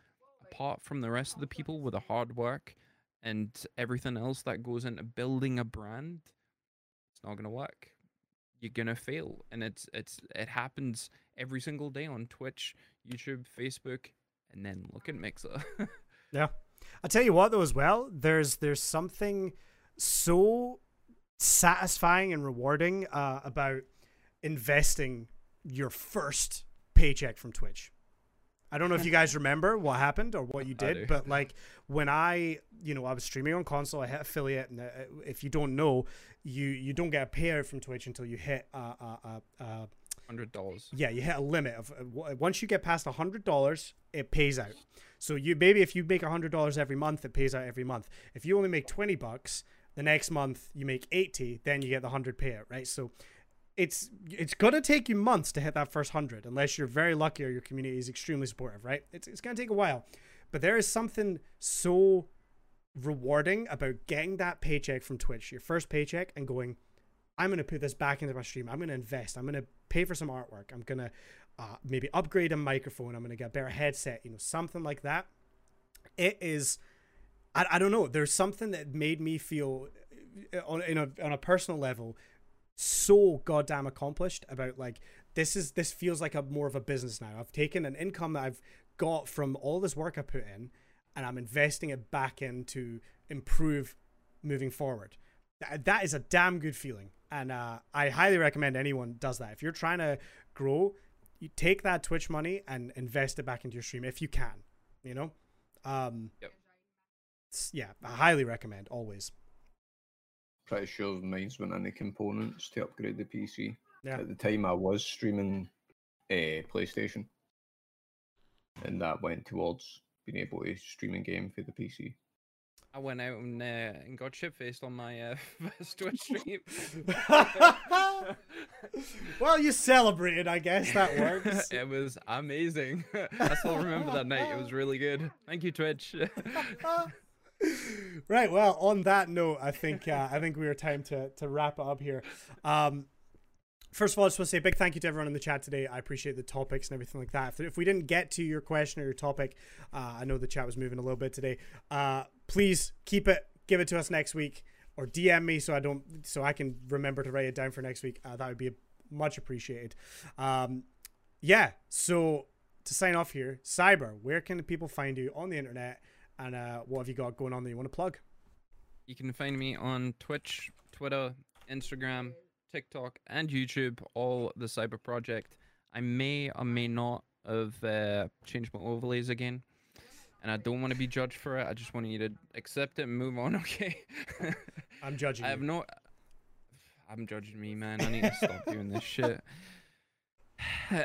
apart from the rest of the people with the hard work and everything else that goes into building a brand, it's not going to work. you're gonna fail, and it's it's it happens every single day on Twitch, YouTube, Facebook, and then look at Mixer. yeah, I tell you what though as well. There's there's something so satisfying and rewarding uh, about investing your first paycheck from Twitch. I don't know if you guys remember what happened or what you did, but like when I, you know, I was streaming on console, I hit affiliate, and uh, if you don't know, you you don't get a payout from Twitch until you hit uh uh uh. uh hundred dollars. Yeah, you hit a limit of uh, once you get past hundred dollars, it pays out. So you maybe if you make hundred dollars every month, it pays out every month. If you only make twenty bucks, the next month you make eighty, then you get the hundred payout, right? So it's it's gonna take you months to hit that first hundred, unless you're very lucky or your community is extremely supportive, right? It's it's gonna take a while, but there is something so rewarding about getting that paycheck from Twitch, your first paycheck, and going, I'm gonna put this back into my stream. I'm gonna invest. I'm gonna pay for some artwork. I'm gonna uh, maybe upgrade a microphone. I'm gonna get a better headset. You know, something like that. It is. I, I don't know. There's something that made me feel uh, on in a on a personal level so goddamn accomplished about like this is this feels like a more of a business now. I've taken an income that I've got from all this work I put in and I'm investing it back in to improve moving forward. That is a damn good feeling. And uh, I highly recommend anyone does that. If you're trying to grow, you take that Twitch money and invest it back into your stream if you can, you know? Um, yep. Yeah, I highly recommend always pretty sure of mine's went any components to upgrade the PC. Yeah. At the time, I was streaming a uh, PlayStation, and that went towards being able to stream a game for the PC. I went out and, uh, and got shit faced on my uh, first Twitch stream. well, you celebrated, I guess that works. it was amazing. I still remember that night. It was really good. Thank you, Twitch right. Well, on that note, I think uh, I think we are time to to wrap it up here. Um, first of all, I just want to say a big thank you to everyone in the chat today. I appreciate the topics and everything like that. If, if we didn't get to your question or your topic, uh, I know the chat was moving a little bit today. Uh, please keep it, give it to us next week, or DM me so I don't so I can remember to write it down for next week. Uh, that would be much appreciated. Um, yeah. So to sign off here, Cyber, where can people find you on the internet? And uh, what have you got going on that you want to plug? You can find me on Twitch, Twitter, Instagram, TikTok, and YouTube, all the Cyber Projekt. I may or may not have uh, changed my overlays again. And I don't want to be judged for it. I just want you to accept it and move on, okay? I'm judging I have you. no. I'm judging me, man. I need to stop doing this shit. uh,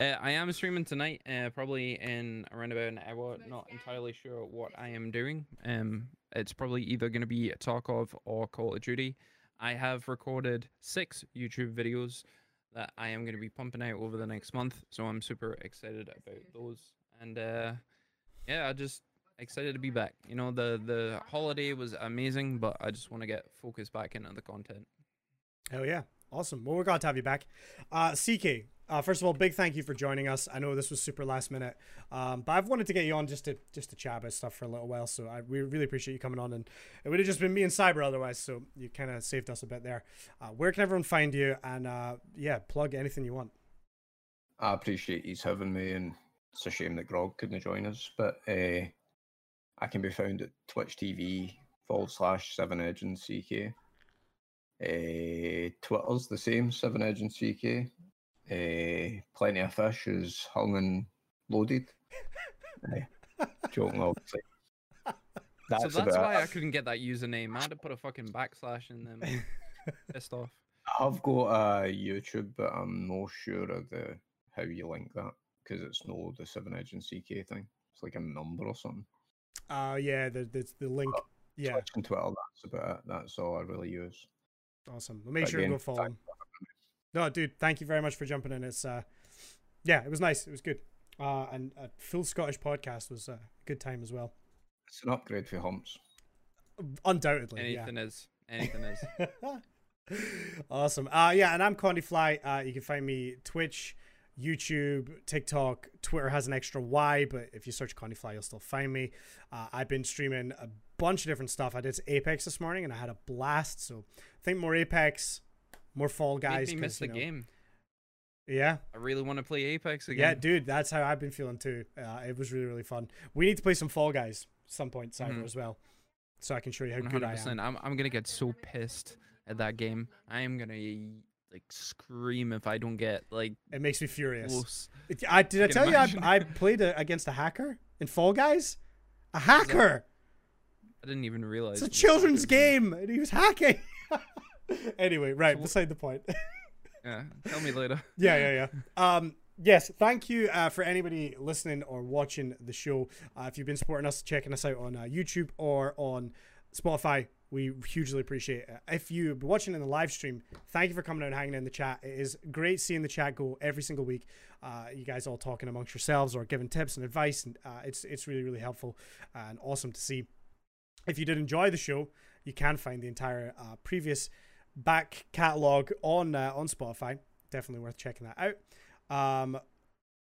I am streaming tonight, uh, probably in around about an hour. Not entirely sure what I am doing. Um, it's probably either going to be a Tarkov or Call of Duty. I have recorded six YouTube videos that I am going to be pumping out over the next month, so I'm super excited about those. And uh, yeah, I just excited to be back. You know, the the holiday was amazing, but I just want to get focused back into the content. Hell yeah. Awesome. Well, we're glad to have you back. Uh, CK, uh, first of all, big thank you for joining us. I know this was super last minute, um, but I've wanted to get you on just to just to chat about stuff for a little while. So I we really appreciate you coming on, and it would have just been me and Cyber otherwise. So you kind of saved us a bit there. Uh, where can everyone find you? And uh, yeah, plug anything you want. I appreciate you having me, and it's a shame that Grog couldn't join us, but uh, I can be found at Twitch TV forward slash 7egendCK. Uh, Twitter's the same, 7egendCK. Uh, Plenty of Fish is hung and loaded. uh, joking, obviously. That's so that's why it. I couldn't get that username. I had to put a fucking backslash in them. Pissed off. I've got a YouTube, but I'm not sure of the how you link that because it's no the 7egendCK thing. It's like a number or something. Uh yeah, the the, the link. But yeah, Twitch and Twitter. That's about it. That's all I really use. Awesome. We'll make sure to go follow him. No, dude, thank you very much for jumping in. It's uh, yeah, it was nice. It was good. Uh, and a full Scottish podcast was a good time as well. It's an upgrade for humps. Undoubtedly, anything yeah. is. Anything is. awesome. Uh, yeah, and I'm Condiefly. Uh, you can find me Twitch, YouTube, TikTok. Twitter has an extra Y, but if you search Condiefly, you'll still find me. Uh, I've been streaming a bunch of different stuff. I did Apex this morning and I had a blast. So I think more Apex. more Fall Guys. Made me miss the you know- game. Yeah, I really want to play Apex again. yeah, dude, that's how I've been feeling too. Uh, it was really really fun. We need to play some Fall Guys some point, Cyber, Mhm. as well, so I can show you how One good I am. I'm I'm gonna get so pissed at that game. I am gonna like scream if I don't get like It makes me furious. close. I did I tell you I. I played a, against a hacker in Fall Guys? A hacker. I didn't even realize. It's a children's game, and he was hacking. anyway, right beside the point. Yeah, tell me later. yeah, yeah, yeah. Um, yes, thank you uh, for anybody listening or watching the show. Uh, if you've been supporting us, checking us out on uh, YouTube or on Spotify, we hugely appreciate it. If been watching in the live stream, thank you for coming out and hanging in the chat. It is great seeing the chat go every single week. Uh, you guys all talking amongst yourselves or giving tips and advice, and uh, it's it's really really helpful and awesome to see. If you did enjoy the show, you can find the entire uh, previous back catalog on uh, on Spotify. Definitely worth checking that out. Um,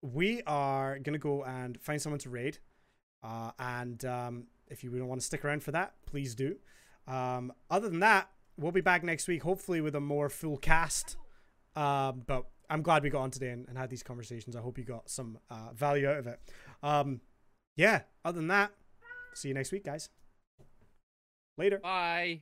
we are gonna go and find someone to raid, uh, and um, if you don't want to stick around for that, please do. Um, other than that, we'll be back next week, hopefully with a more full cast. Um, but I'm glad we got on today and, and had these conversations. I hope you got some uh, value out of it. Um, yeah. Other than that, see you next week, guys. Later. Bye.